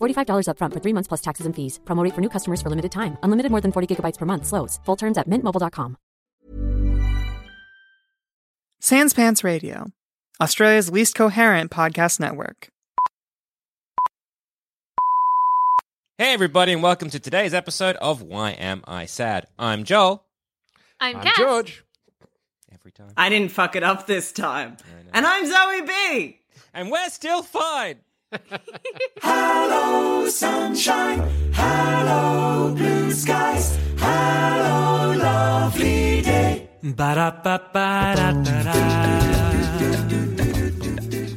$45 upfront for three months plus taxes and fees. Promo rate for new customers for limited time. Unlimited more than 40 gigabytes per month. Slows. Full terms at mintmobile.com. Sans Pants Radio, Australia's least coherent podcast network. Hey, everybody, and welcome to today's episode of Why Am I Sad? I'm Joel. I'm, I'm Cass. George. Every time. I didn't fuck it up this time. And I'm Zoe B. And we're still fine. Hello, sunshine. Hello, blue skies. Hello, lovely day.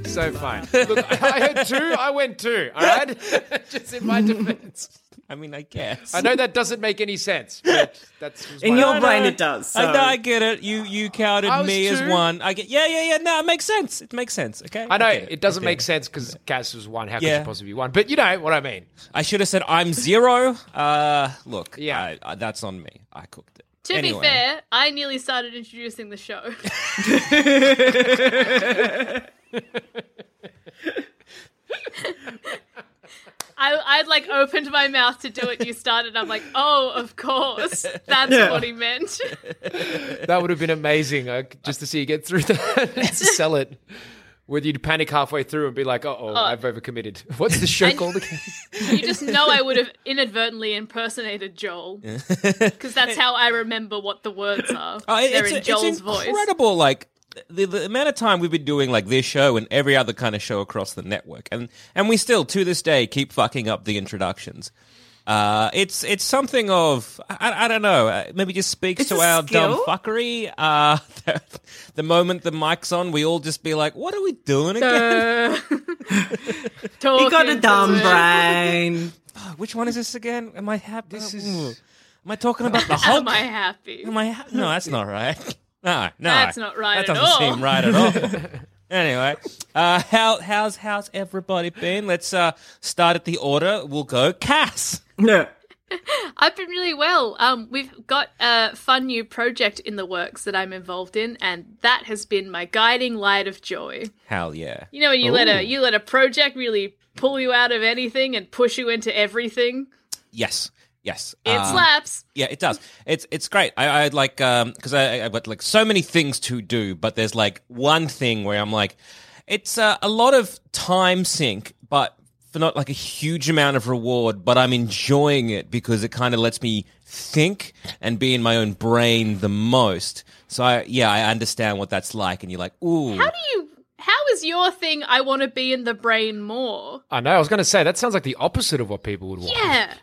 So fine. Look, I had two. I went two. All right. Just in my defense. I mean, I guess. I know that doesn't make any sense, but that's In your I brain, know. it does. I, know, I get it. You you counted I was me as one. I get. Yeah, yeah, yeah. No, it makes sense. It makes sense. Okay. I know get it, doesn't I make sense because Cass was one. How could Yeah. you possibly be one? But you know what I mean. I should have said I'm zero. Uh, look. Yeah. I, I, that's on me. I cooked it. To Anyway. be fair, I nearly started introducing the show. I, I'd like opened my mouth to do it. You started. I'm like, oh, of course, that's Yeah. what he meant. That would have been amazing uh, just to see you get through that and to sell it. Whether you'd panic halfway through and be like, "Uh oh, I've overcommitted." What's the show And- called again? you just know I would have inadvertently impersonated Joel because that's how I remember what the words are. Oh, it- They're it's, in it's Joel's voice. incredible. Like the, the amount of time we've been doing like this show and every other kind of show across the network, and and we still to this day keep fucking up the introductions. Uh, it's it's something of I, I don't know uh, maybe just speaks It's to a our dumb fuckery. Uh, the, the moment the mic's on, we all just be like, "What are we doing again? Uh, You got a dumb to it. brain. Which one is this again? Am I happy? This is- Am I talking about the Hulk? Am I happy? Am I ha- no, that's not right. No, no, That's not right That doesn't all. seem right at all. anyway, uh, how how's how's everybody been? Let's uh, start at the order. We'll go Cass. No. I've been really well. Um, we've got a fun new project in the works that I'm involved in, and that has been my guiding light of joy. Hell yeah. You know, when you let a you let a project really pull you out of anything and push you into everything. Yes. Yes. It Uh, slaps. Yeah, it does. It's it's great. I, I like um because I I've got like so many things to do, but there's like one thing where I'm like, it's uh, a lot of time sink, but for not like a huge amount of reward. But I'm enjoying it because it kind of lets me think and be in my own brain the most. So I yeah, I understand what that's like, and you're like, ooh, How do you? How is your thing? I want to be in the brain more. I know. I was going to say that sounds like the opposite of what people would want. Yeah.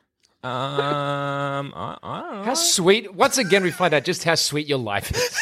Um, I, I don't know. How sweet! Once again, we find out just how sweet your life is.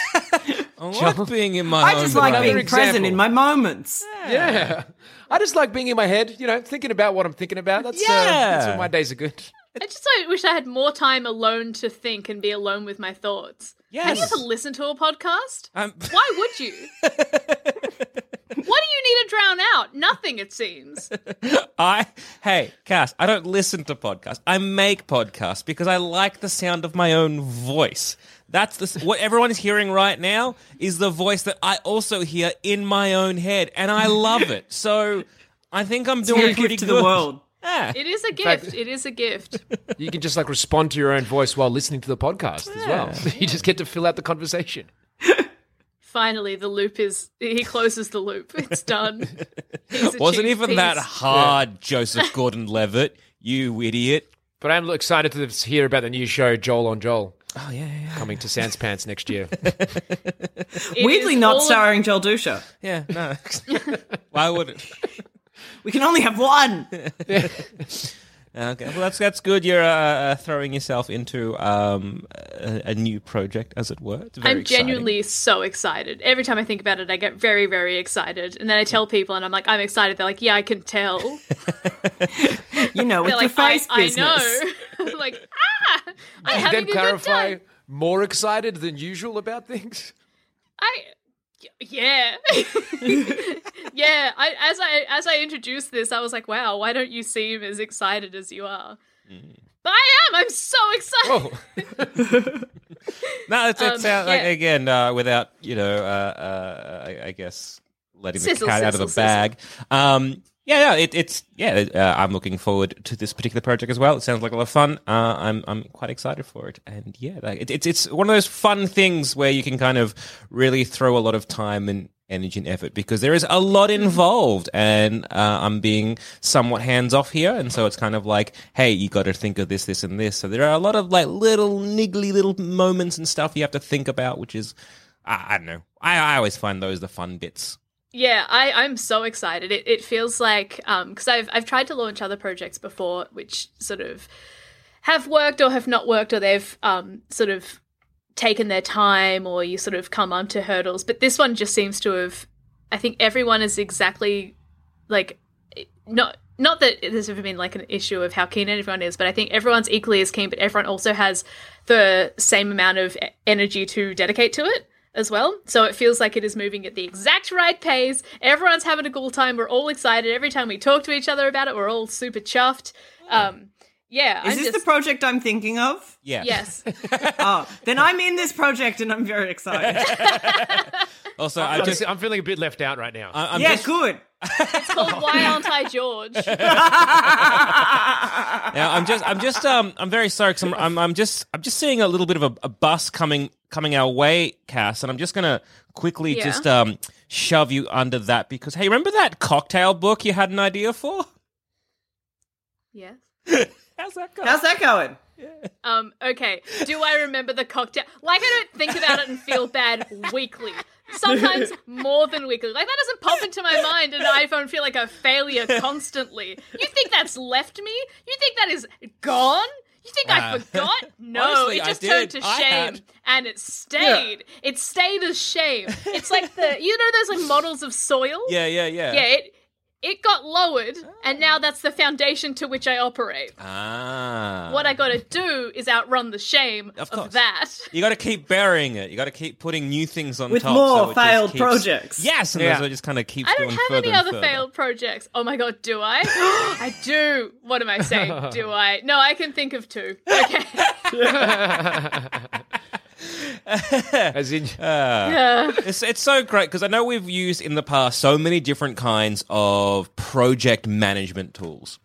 I like being in my I own just like brain. being Another present in my moments. yeah, I just like being in my head. You know, thinking about what I'm thinking about. That's uh, that's Yeah. when my days are good. I just I wish I had more time alone to think and be alone with my thoughts. Yes. Have you Yes. ever listened to a podcast? Um, Why would you? what do you need to drown out? Nothing, it seems. I hey, Cass, I don't listen to podcasts. I make podcasts because I like the sound of my own voice. That's the what everyone is hearing right now is the voice that I also hear in my own head, and I love it. So I think I'm It's doing your pretty gift to good. the world. Yeah. It is a fact- gift. It is a gift. You can just like respond to your own voice while listening to the podcast as well. So you just get to fill out the conversation. Finally, the loop is. He closes the loop. It's done. He's Wasn't achieved even that peace. hard, Joseph Gordon-Levitt. You idiot. But I'm excited to hear about the new show Joel on Joel. Oh yeah, yeah, coming to Sans Pants next year. Weirdly, not all of- starring Joel Dusha. yeah. No, why would it? We can only have one. Okay, well that's that's good. You're uh, uh, throwing yourself into um, a, a new project, as it were. It's very I'm exciting. genuinely so excited. Every time I think about it, I get very, very excited. And then I tell people, and I'm like, I'm excited. They're like, Yeah, I can tell. You know, with They're your like, I, face I business. know. like, ah, I'm You having then a good clarify time. more excited than usual about things. I yeah. Yeah I, as i as i introduced this i was like wow why don't you seem as excited as you are? But i am. I'm so excited. No, it's, it Um, sounds like yeah. again uh, without you know, uh, uh, I, I guess letting Sizzle, the cat out of the sizzle, bag. Um, yeah, yeah, it, it's yeah. Uh, I'm looking forward to this particular project as well. It sounds like a lot of fun. Uh, I'm I'm quite excited for it, and yeah, like, it, it's it's one of those fun things where you can kind of really throw a lot of time and energy and effort because there is a lot involved, and uh, I'm being somewhat hands off here, and so it's kind of like, hey, you got to think of this, this, and this. So there are a lot of like little niggly little moments and stuff you have to think about, which is I, I don't know. I, I always find those the fun bits. Yeah i i'm so excited. It, it feels like um because i've i've tried to launch other projects before which sort of have worked or have not worked or they've um sort of taken their time or you sort of come onto hurdles. But this one just seems to have i think everyone is exactly like not not that there's ever been like an issue of how keen everyone is but i think everyone's equally as keen but everyone also has the same amount of energy to dedicate to it as well so it feels like it is moving at the exact right pace everyone's having a cool time we're all excited every time we talk to each other about it we're all super chuffed um yeah Is I'm this just, the project I'm thinking of? Yeah. yes Oh, then I'm in this project and I'm very excited. Also, I I'm, just I'm feeling a bit left out right now. I- I'm yeah, just, good. It's called why aren't i george Yeah, I'm just, I'm just, um, I'm very sorry because I'm, I'm, I'm just, I'm just seeing a little bit of a, a bus coming, coming our way, Cass, and I'm just gonna quickly Yeah. just, um, shove you under that because, hey, remember that cocktail book you had an idea for? yes How's that going? How's that going? Um, okay. Do I remember the cocktail? Like, I don't think about it and feel bad weekly. Sometimes more than weekly. Like, that doesn't pop into my mind and I don't feel like a failure constantly. You think that's left me? You think that is gone? You think I Uh, forgot? No, honestly, it just turned to shame. And it stayed. It stayed as shame. It's like the, you know, those like models of soil? Yeah, yeah, yeah. Yeah, it, it got lowered and now that's the foundation to which I operate. Ah. What I gotta do is outrun the shame Of of, that. You got to keep burying it. You got to keep putting new things on With top. more so it failed keeps- projects. Yes, and Yeah. so it just kind of keeps I don't going have further any other failed projects. Oh my god, do I? I do. What am I saying? Do I? No, I can think of two. Okay. As in, Uh, It's, it's so great because I know we've used in the past so many different kinds of project management tools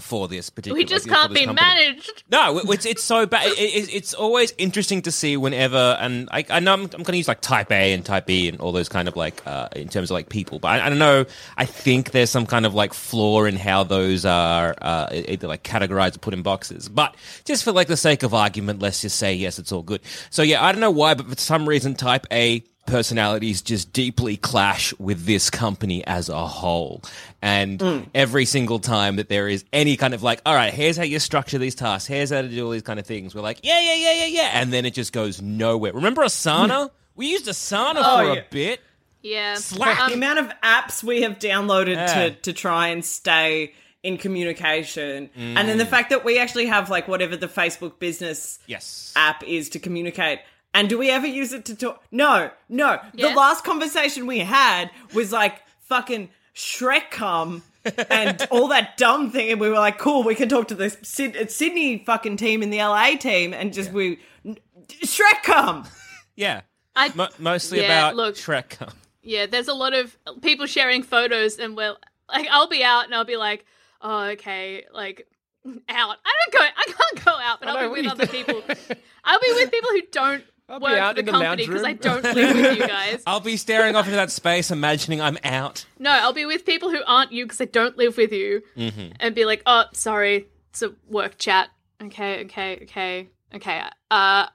for this particular. we just like, can't be company. managed. No, it- it's it's so bad. It, it, it's always interesting to see whenever, and I, I know I'm, I'm going to use like Type A and Type B and all those kind of like uh, in terms of like people, but I, I don't know. I think there's some kind of like flaw in how those are uh, either like categorized or put in boxes. But just for like the sake of argument, let's just say yes, it's all good. So yeah, I don't know why, but for some reason, Type A personalities just deeply clash with this company as a whole. And every single time that there is any kind of like, all right, here's how you structure these tasks, here's how to do all these kind of things, we're like, yeah, yeah, yeah, yeah, yeah. And then it just goes nowhere. Remember Asana? we used Asana Oh, for yeah. a bit. Yeah. Slack. the Um, amount of apps we have downloaded Yeah. to, to try and stay in communication. And then the fact that we actually have like whatever the Facebook business Yes. app is to communicate. And do we ever use it to talk? No, no. Yeah. The last conversation we had was like fucking Shrek come and all that dumb thing. And we were like, cool, we can talk to the Syd- uh, Sydney fucking team and the LA team. And just we, Shrek come. Yeah. I- Mo- mostly Yeah, about look. Shrek. yeah, there's a lot of people sharing photos, and we're like, I'll be out, and I'll be like, oh, okay, like out. I don't go. I can't go out, but I I'll be with we- other people. I'll be with people who don't I'll be work out for in the the company lounge because I don't live with you guys. I'll be staring off into that space, imagining I'm out. No, I'll be with people who aren't you because I don't live with you, Mm-hmm. and be like, "Oh, sorry, it's a work chat." Okay, okay, okay, okay. Uh,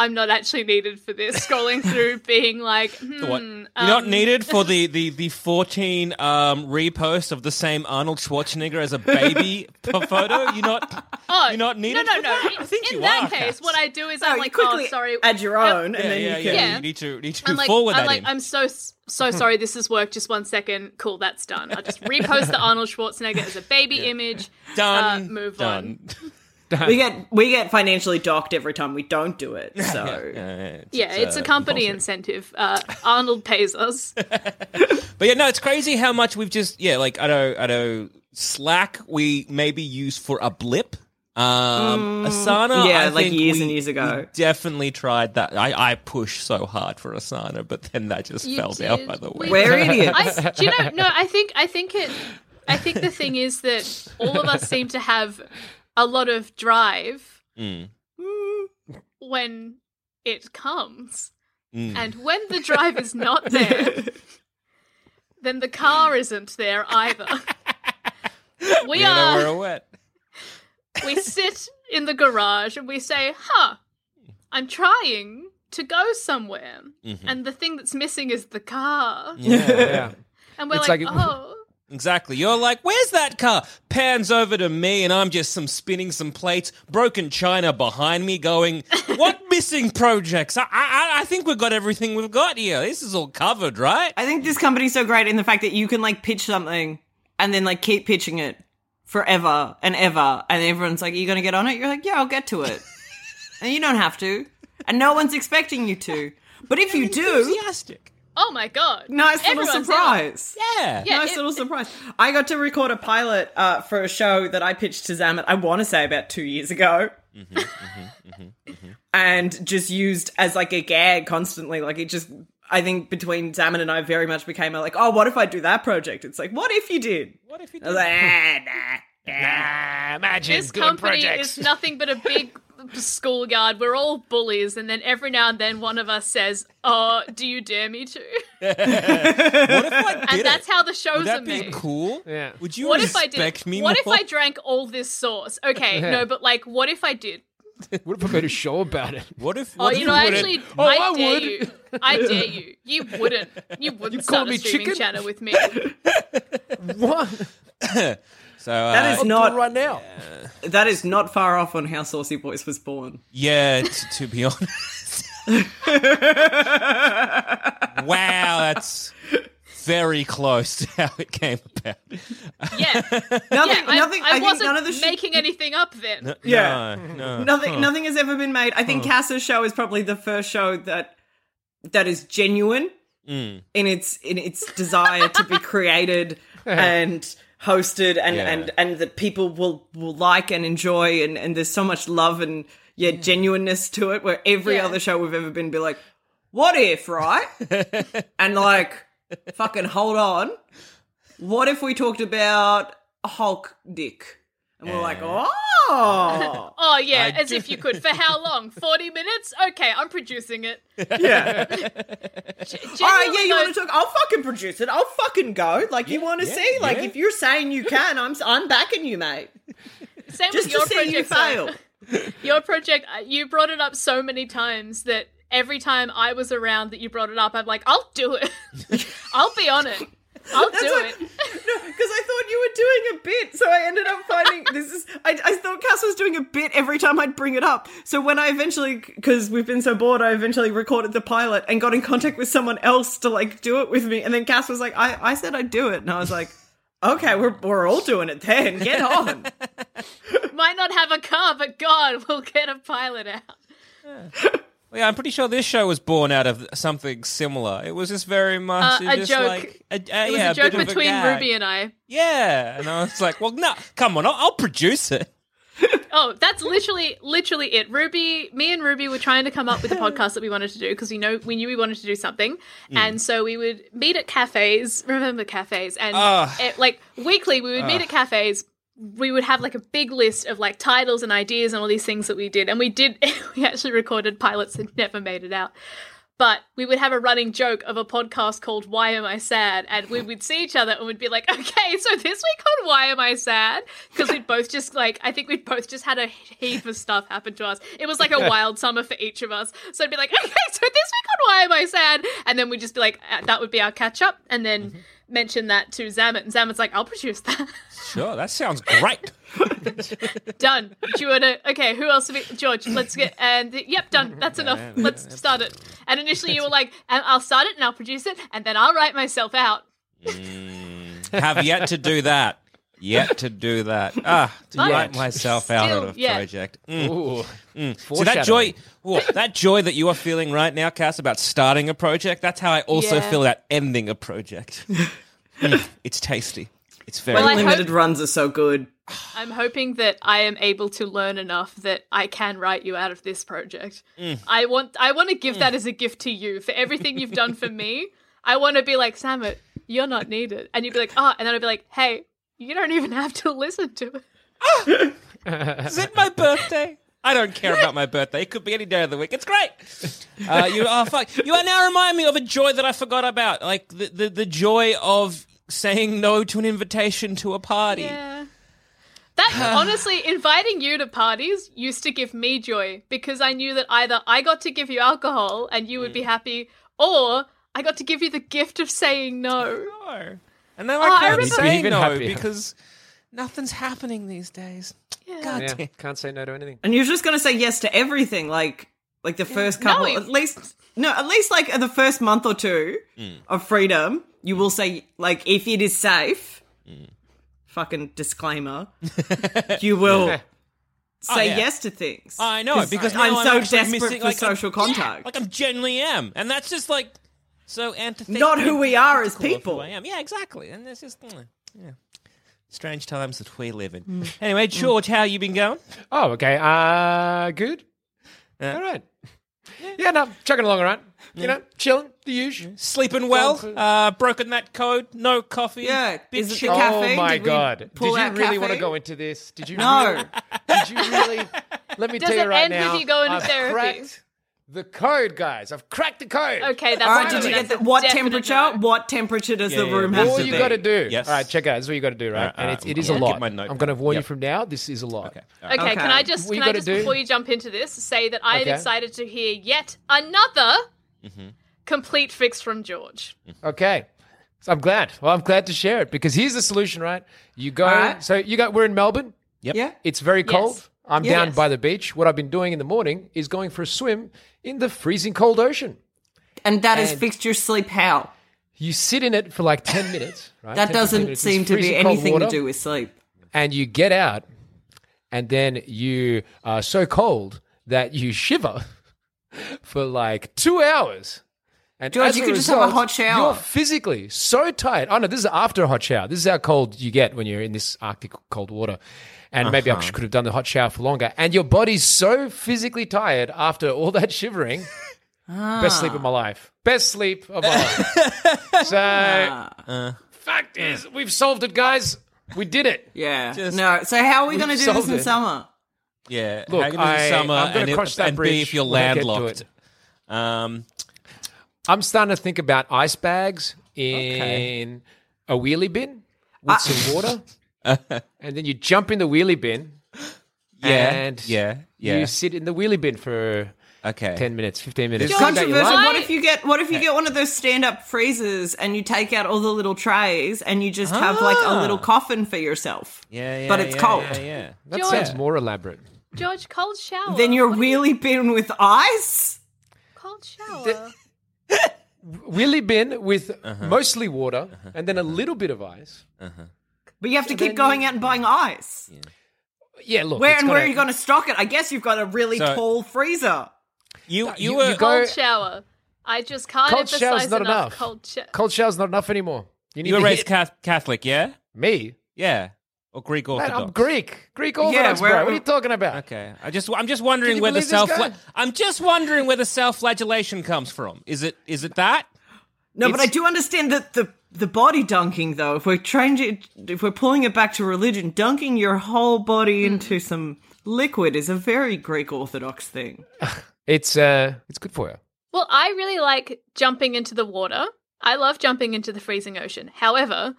I'm not actually needed for this. Scrolling through, being like, hmm, What? um, You're not needed for the, the, the 14 um, reposts of the same Arnold Schwarzenegger as a baby photo. You're not. Oh, You're not needed No, no, no. I think in you that are, case, Cass. what I do is No, I'm like, quickly oh, sorry. add your Yep. own, and then yeah, you yeah. can. Yeah. You need to need to I'm like, forward I'm that like, in. I'm so so sorry. This is work. Just one second. Cool, that's done. I'll just repost the Arnold Schwarzenegger as a baby image. Done. Uh, move done. We get we get financially docked every time we don't do it. So Yeah, it's uh, a company incentive. Uh, Arnold pays us. But yeah, no, it's crazy how much we've just yeah, like I know I know Slack we maybe use for a blip. Um Asana yeah, I like think years we- and years ago. we definitely tried that. I, I pushed so hard for Asana, but then that just You fell down by the way. We- we're idiots. I, do you know? No, I think I think it. I think the thing is that all of us seem to have a lot of drive Mm. when it comes, Mm. and when the drive is not there, then the car isn't there either. We Yeah, are. we're wet. we sit in the garage and we say, huh, I'm trying to go somewhere. And the thing that's missing is the car. Yeah. Yeah. And we're It's like, like- oh. Exactly. You're like, where's that car? Pans over to me, and I'm just some spinning some plates, broken china behind me, going, "What missing projects? I, I, I think we've got everything we've got here. This is all covered, right?" I think this company's so great in the fact that you can like pitch something and then like keep pitching it forever and ever, and everyone's like, "Are you going to get on it?" You're like, "Yeah, I'll get to it," and you don't have to, and no one's expecting you to. But if you do, Enthusiastic. Oh my god. nice little Everyone's surprise. Yeah. Yeah, nice it- little surprise. I got to record a pilot uh, for a show that I pitched to Zammit, I want to say about two years ago. And just used as like a gag constantly. Like it just, I think between Zammit and I very much became a like, oh, what if I do that project? It's like, what if you did? What if you I was like, ah, nah. Nah, imagine This company projects. is nothing but a big schoolyard. We're all bullies, and then every now and then one of us says, "Oh, do you dare me to?" What if I did And that's it? how the shows Would are be made. cool? Yeah. Would you What if I respect did? me What if? I drank all this sauce? Okay, no, but like, what if I did? What if I made a show about it? What if? Oh, What you if know, we wouldn't- actually, Oh, I, I dare would. you. I dare you. You wouldn't. You wouldn't call start a me streaming chicken? channel with me. What? So uh, That is not right now. that is not far off on how Saucy Boys was born. Yeah, t- to be honest. wow, that's very close to how it came about. Yeah, Nothing, yeah. I, nothing. I, I, think wasn't none of the sh- making anything up then. Yeah. No, no. nothing. Nothing has ever been made. I think Cass's show is probably the first show that that is genuine Mm. in its in its desire to be created and hosted and Yeah. and and that people will will like and enjoy and and there's so much love and yeah genuineness to it where every Yeah. other show we've ever been be like what if right and like fucking hold on what if we talked about hulk dick and we're like oh Oh yeah, I as do- if you could. For how long? Forty minutes? Okay, I'm producing it. yeah G- All right, yeah, genuinely, you want to talk? I'll fucking produce it. I'll fucking go. Like you want to yeah, see? Like if you're saying you can, I'm I'm backing you, mate. Same Just with your to see you project. fail. Your project, uh, you brought it up so many times that every time I was around that you brought it up, I'm like, I'll do it. I'll be on it. I'll do what- it. No, because I thought you were doing a bit, so I ended up finding this is. I, I thought Cass was doing a bit every time I'd bring it up. So when I eventually, because we've been so bored, I eventually recorded the pilot and got in contact with someone else to like do it with me. And then Cass was like, "I I said I'd do it," and I was like. Okay, we're we're all doing it then. Get on. Might not have a car, but God, we'll get a pilot out. Yeah, I'm pretty sure this show was born out of something similar. It was just very much Uh, a just joke. like a, uh, It was yeah, a joke bit of between gag. Ruby and I. Yeah, and I was like, well, no, come on, I'll, I'll produce it. Oh, that's literally, literally it. Ruby, me and Ruby were trying to come up with a podcast that we wanted to do because we know we knew we wanted to do something, and so we would meet at cafes. Remember cafes, and Ugh. it, like weekly we would meet at cafes. We would have like a big list of like titles and ideas and all these things that we did, and we did. we actually recorded pilots that never made it out. but we would have a running joke of a podcast called Why Am I Sad? And we would see each other and we'd be like, okay, so this week on Why Am I Sad? Because we'd both just like, I think we'd both just had a heap of stuff happen to us. It was like a wild summer for each of us. So it'd be like, okay, so this week on Why Am I Sad? And then we'd just be like, uh, that would be our catch up. And then mention that to Zammit. And Zammit's like, I'll produce that. Sure, that sounds great. done. Do you want to? Okay, who else? Have we, George, let's get. And yep, done. That's enough. Let's start it. And initially, you were like, I'll start it and I'll produce it, and then I'll write myself out. Mm, have yet to do that. Yet to do that. Ah, to But write myself out still, of a yeah. project. Mm. Ooh. So that joy, that joy that you are feeling right now, Cass, about starting a project, that's how I also Yeah. feel about ending a project. Mm, it's tasty. It's very Well, I Unlimited hope- runs are so good. I'm hoping that I am able to learn enough that I can write you out of this project. I want. I want to give that as a gift to you for everything you've done for me. I want to be like Zammit, you're not needed, and you'd be like, oh, and then I'd be like, hey, you don't even have to listen to it. Is it my birthday? I don't care about my birthday. It could be any day of the week. It's great. Uh, you are fuck. You are now remind me of a joy that I forgot about, like the the, the joy of saying no to an invitation to a party. Yeah. That honestly, inviting you to parties used to give me joy because I knew that either I got to give you alcohol and you would be happy, or I got to give you the gift of saying no. No. And then Oh, I I can't remember- say Even no happier. because nothing's happening these days. God Yeah, damn. can't say no to anything. And you're just gonna say yes to everything, like like the first No, couple, you- at least no, at least like the first month or two mm. of freedom, you will mm. say like if it is safe. Mm. Fucking disclaimer. you will say Oh, yeah. yes to things. I know because now I'm I'm, so actually desperate missing, for like, social yeah, contact. like I'm genuinely am, and that's just like so antithetical. Not who we are as people. Who I am. Yeah, exactly. And it's just mm, yeah, strange times that we live in. Hmm. Anyway, George, how you been going? Oh, okay. Uh, good. Yeah. All right. Yeah, no, chugging along all right. You know, chilling, the usual. Sleeping well? Going Uh, broken that code? No coffee? Yeah, Big is it the caffeine? Oh my Did god! Did you out really want to go into this? Did you? No. Really, did you really? Let me Does tell you it right end with now. you going to I've therapy? cracked the code, guys. I've cracked the code. Okay, that's All right, did you That's get a the what definite temperature? no. What temperature does Yeah, the yeah, room yeah. have All to you be? got to do. Yes. All right, check it out. This is what you got to do, right? All right, and it's, right, it is I'm a gonna lot. my notepad. I'm going to warn you from now. This is a lot. Okay. all right. Okay, can I just What you can I gotta just do? before you jump into this say that I am Okay. excited to hear yet another Mm-hmm. complete fix from George. Okay. So I'm glad. Well, I'm glad to share it because here's the solution, right? You go. All right. So you got. We're in Melbourne. Yep. Yeah. It's very cold. I'm down by the beach. What I've been doing in the morning is going for a swim in the freezing cold ocean. And that has And- fixed your sleep how? You sit in it for like 10 minutes, right? That 10 doesn't minutes. Seem to be anything to do with sleep. And you get out, and then you are so cold that you shiver for like two hours. And George, you could just have a hot shower. You're physically so tired. Oh no, this is after a hot shower. This is how cold you get when you're in this Arctic cold water. And maybe Uh-huh. I could have done the hot shower for longer. And your body's so physically tired after all that shivering. Best sleep of my life. Best sleep of my life. so, Ah. fact is, we've solved it, guys. We did it. Yeah. Just- no. So how are we going to do this in it. summer? Yeah. Look, how good is the I- summer I'm gonna and, cross if, that and B, bridge if you're when I get to landlocked. Um, I'm starting to think about ice bags in a wheelie bin with Ah. some water. and then you jump in the wheelie bin. yeah. And yeah. Yeah. you sit in the wheelie bin for okay. 10 minutes, 15 minutes. George, Think about your Controversial. What if you get what if you get one of those stand up freezers and you take out all the little trays and you just have like a little ah. coffin for yourself? Yeah, yeah. But it's yeah, cold. Yeah, yeah. That George. sounds more elaborate. George, cold shower. Then your What do you- wheelie bin with ice? cold shower. Wheelie bin with Uh-huh. mostly water uh-huh. and then a little bit of ice. Uh-huh. But you have to then keep going out and buying ice. Yeah, look. Where and where gonna- are you going to stock it? I guess you've got a really So- tall freezer. You, you, you- you go- cold shower. I just can't Cold emphasize shower's not enough. enough. Cold shower. Cold shower's not enough anymore. You need you were raised hit- Catholic, yeah? me. Yeah. Or Greek Man, Orthodox? I'm Greek. Greek Orthodox, where- bro. What are you talking about? Okay, I just I'm just wondering where the self guy? I'm just wondering where the self-flagellation comes from. Is it is it that? No, but I do understand that the the body dunking though. If we're changing, if we're pulling it back to religion, dunking your whole body Hmm. into some liquid is a very Greek Orthodox thing. It's uh, it's good for you. Well, I really like jumping into the water. I love jumping into the freezing ocean. However,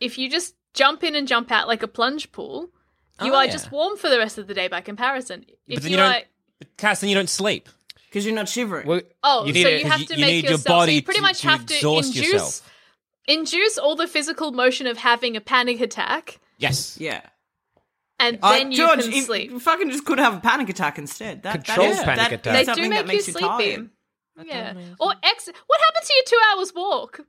if you just jump in and jump out like a plunge pool, you Oh, are yeah. just warm for the rest of the day by comparison. If but then you you are, don't. Cass, then you don't sleep. Because you're not shivering. Well, oh, you so need you have to you make need your yourself. so body you pretty to- much to have to induce yourself. induce all the physical motion of having a panic attack, Yes. yeah. and Uh, then you George, can if- sleep. You fucking just could have a panic attack instead. That, Controlled that is, panic that attack. They do make you makes you sleepy. tired. Yeah. Or ex. What happens to your two hours walk?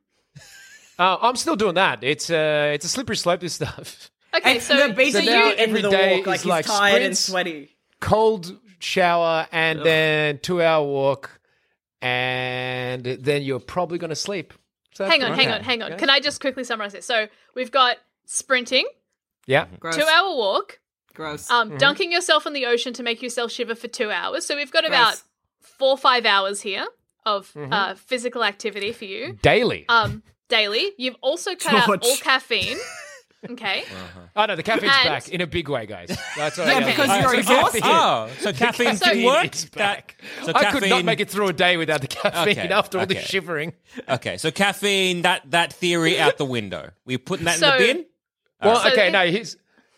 uh, I'm still doing that. It's uh, it's a slippery slope. This stuff. Okay, And so, the beat so now the you, end every the day walk, like is he's like tired and sweaty. Cold shower and then two hour walk, and then you're probably going to sleep. So hang on, hang on, hang on. Yeah. Can I just quickly summarize it? So we've got sprinting, Yeah. Gross. two hour walk, Gross. um, Mm-hmm. dunking yourself in the ocean to make yourself shiver for two hours. So we've got about Gross. four five hours here of Mm-hmm. uh, physical activity for you Daily. um, daily. You've also cut out all caffeine. Okay. oh no, the caffeine's and- back in a big way, guys. That's all Yeah, because you're So exhausted. caffeine- Oh, so caffeine So- didn't work. It's That- back. so I could not caffeine- make it through a day without the caffeine Okay, after all the okay. shivering. Okay, so caffeine. That that theory out the window. We're putting that So- in the bin. Well, So okay, if- no, here's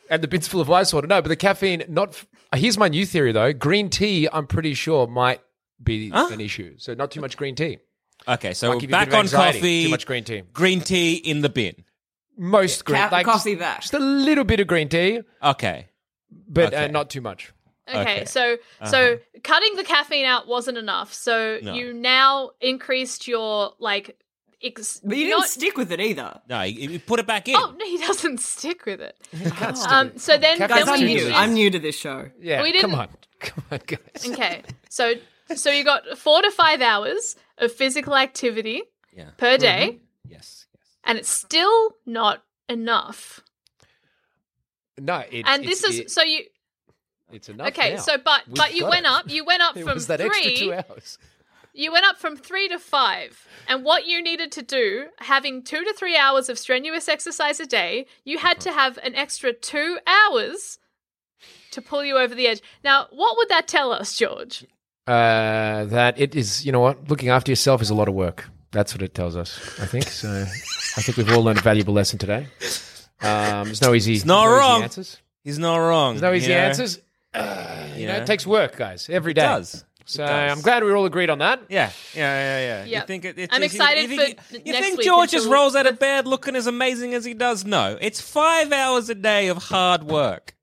and the bin's full of ice water. No, but the caffeine not. f- uh, Here's my new theory though. Green tea, I'm pretty sure might be Huh? an issue. So not too much green tea. Okay, so Might we're give you a back of on anxiety, coffee. Too much green tea. Green tea in the bin. Most green, Ca- like coffee just, back. just a little bit of green tea, Okay. but uh, not too much. Okay, Okay. so so cutting the caffeine out wasn't enough. So No. you now increased your like. Ex- but you didn't not- stick with it either. No, you, you put it back in. Oh no, he doesn't stick with it. Um, so then, Caffeine's then Guys, we I'm new. good. I'm new to this show. yeah, we come didn't- on, come on, guys. Okay, so so you got four to five hours of physical activity Yeah. per day, Yes. Yes. And it's still not enough. No, it, And this is it- so you it's enough. okay. now. So but We've but you went it. up. You went up from was that extra three. two hours. You went up from three to five. And what you needed to do, having two to three hours of strenuous exercise a day, you had to have an extra two hours to pull you over the edge. Now, what would that tell us, George? Uh, that it is, you know what, looking after yourself is a lot of work. That's what it tells us, I think. So I think we've all learned a valuable lesson today. Um, there's no easy, not no easy wrong. answers. He's not wrong. There's no easy you know? answers. Uh, you know, Yeah. it takes work, guys, every day. It does. So It does. I'm glad we all agreed on that. Yeah, yeah, yeah, yeah. Yeah. You think it, it's I'm you- excited you for think, n- You next think week George just rolls out of bed looking as amazing as he does? No, it's five hours a day of hard work.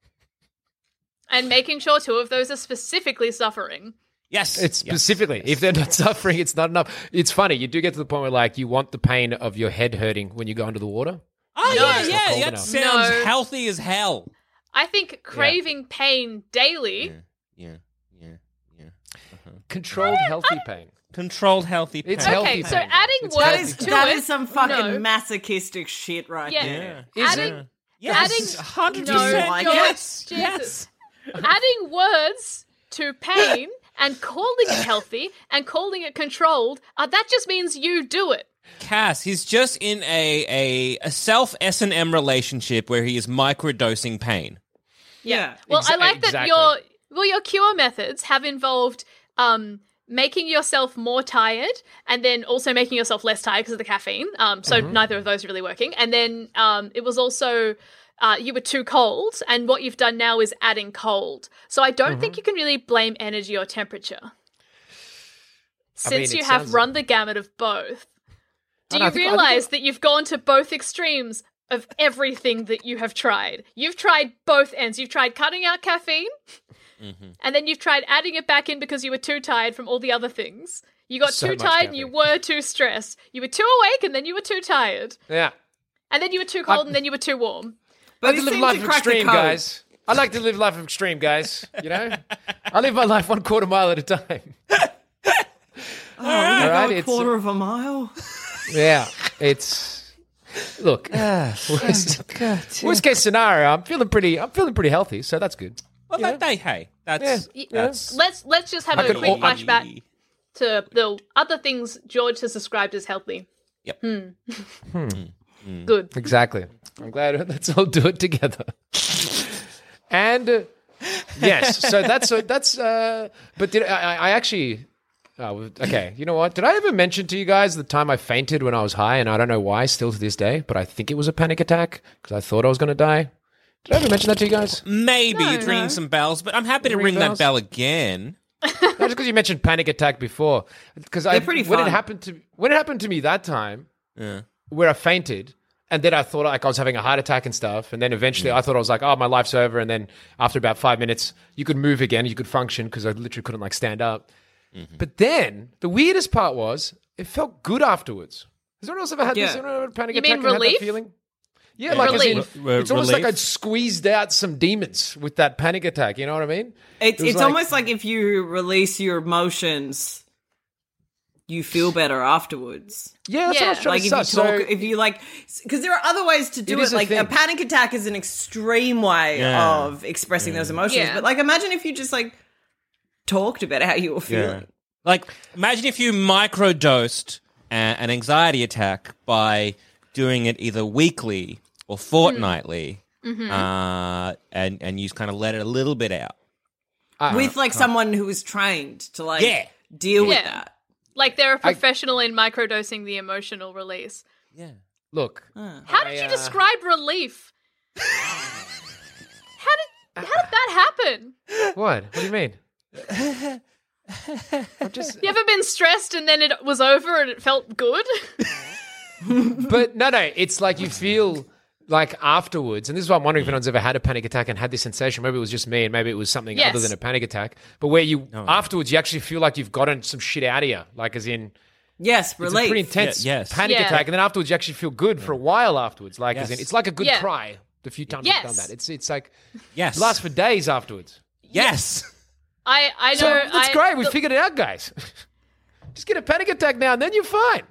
And making sure two of those are specifically suffering. Yes, It's yes. specifically, if they're not suffering, it's not enough. It's funny. You do get to the point where, like, you want the pain of your head hurting when you go under the water. Oh No. yeah, yeah. That enough. sounds No. healthy as hell. I think craving pain daily. Yeah, yeah, yeah. Uh-huh. Controlled, healthy pain. Controlled healthy. pain. It's pain. healthy Okay, so pain. adding It's words That is to that it. is some fucking no. masochistic shit right Yeah. there. Yeah. Adding, it? Yes, adding hundred no, percent. like Yes, Jesus. yes. adding words to pain and calling it healthy and calling it controlled, uh, that just means you do it. Cass, he's just in a a, a self S and M relationship where he is microdosing pain. Yeah. Well, I like that exactly. your well your cure methods have involved um making yourself more tired and then also making yourself less tired because of the caffeine. Um so Mm-hmm. neither of those are really working. And then um it was also uh, you were too cold, and what you've done now is adding cold. So I don't Mm-hmm. think you can really blame energy or temperature. I mean, Since you have run the gamut of both, do you think- realize that you've gone to both extremes of everything that you have tried? You've tried both ends. You've tried cutting out caffeine, Mm-hmm. and then you've tried adding it back in because you were too tired from all the other things. You got So too tired and you were too stressed. You were too awake and then you were too tired. Yeah. And then you were too cold and then you were too warm. But I like to live life to of extreme, guys. I like to live life of extreme, guys. You know, I live my life one quarter mile at a time. Oh, we're All right, a it's- quarter of a mile. Yeah, it's look. worst, worst case scenario, I'm feeling pretty. I'm feeling pretty healthy, so that's good. Well, that day, hey, that's Y- that's Let's let's just have I a could quick al- I- flashback to the other things George has described as healthy. Yep. Hmm. Good. Exactly. I'm glad. Let's all do it together. and uh, yes, so that's uh, that's. Uh, but did I, I actually Oh, okay, you know what? Did I ever mention to you guys the time I fainted when I was high, and I don't know why, still to this day, but I think it was a panic attack because I thought I was going to die. Did I ever mention that to you guys? Maybe No, it's ringing some bells, but I'm happy to Ring ring that bell again. Not just because you mentioned panic attack before, because I They're pretty when it happened to when it happened to me that time, Yeah. where I fainted, and then I thought like I was having a heart attack and stuff, and then eventually I thought I was like, oh, my life's over, and then after about five minutes, you could move again, you could function because I literally couldn't like stand up. Mm-hmm. But then the weirdest part was it felt good afterwards. Has anyone else ever had this? Yeah. Anyone ever had a panic You attack mean and that relief? feeling? Yeah, like as in, Relief. Re- it's almost like? I'd squeezed out some demons with that panic attack. You know what I mean? It's It it's like- almost like if you release your emotions, you feel better afterwards. Yeah, that's what I was trying Like to if you say. talk, So- if you like, because there are other ways to do It it. is a like a thing. panic attack is an extreme way Yeah. of expressing those emotions. Yeah. But like, imagine if you just like talked about how you were feeling. Like, imagine if you microdosed a- an anxiety attack by doing it either weekly or fortnightly, uh, and and you kind of let it a little bit out. Uh, with like someone who is trained to like Yeah. deal with that. Like they're a professional in microdosing the emotional release. Yeah. look, How did I, you uh, describe relief? how did how did that happen? what? What do you mean? I'm just, You ever been stressed and then it was over and it felt good? but no, no. It's like you feel like afterwards, and this is why I'm wondering if mm-hmm. anyone's ever had a panic attack and had this sensation. Maybe it was just me, and maybe it was something other than a panic attack. But where you afterwards, you actually feel like you've gotten some shit out of you, like as in Yes, it's a pretty intense Yeah, yes. panic Yeah. attack, and then afterwards you actually feel good for a while afterwards, like as in it's like a good Yeah. cry. The few times I've done that, it's it's like Yes. it lasts for days afterwards. yes. I I know So that's I, great. We the- figured it out, guys. Just get a panic attack now, and then you're fine.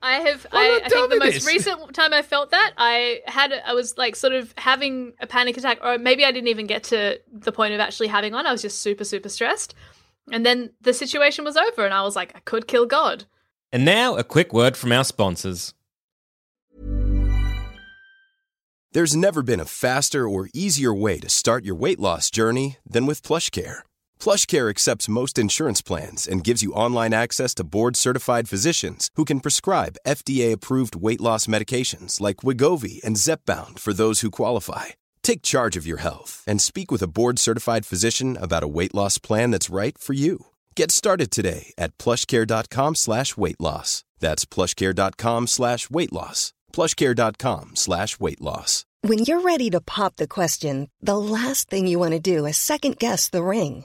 I have. Why I, I think the most this? recent time I felt that I had. I was like sort of having a panic attack, or maybe I didn't even get to the point of actually having one. I was just super, super stressed, and then the situation was over, and I was like, I could kill God. And now a quick word from our sponsors. There's never been a faster or easier way to start your weight loss journey than with PlushCare. PlushCare accepts most insurance plans and gives you online access to board-certified physicians who can prescribe FDA-approved weight loss medications like Wegovy and Zepbound for those who qualify. Take charge of your health and speak with a board-certified physician about a weight loss plan that's right for you. Get started today at plushcare.com slash weight loss. That's plushcare.com slash weight loss. plushcare.com slash weight loss. When you're ready to pop the question, the last thing you want to do is second guess the ring.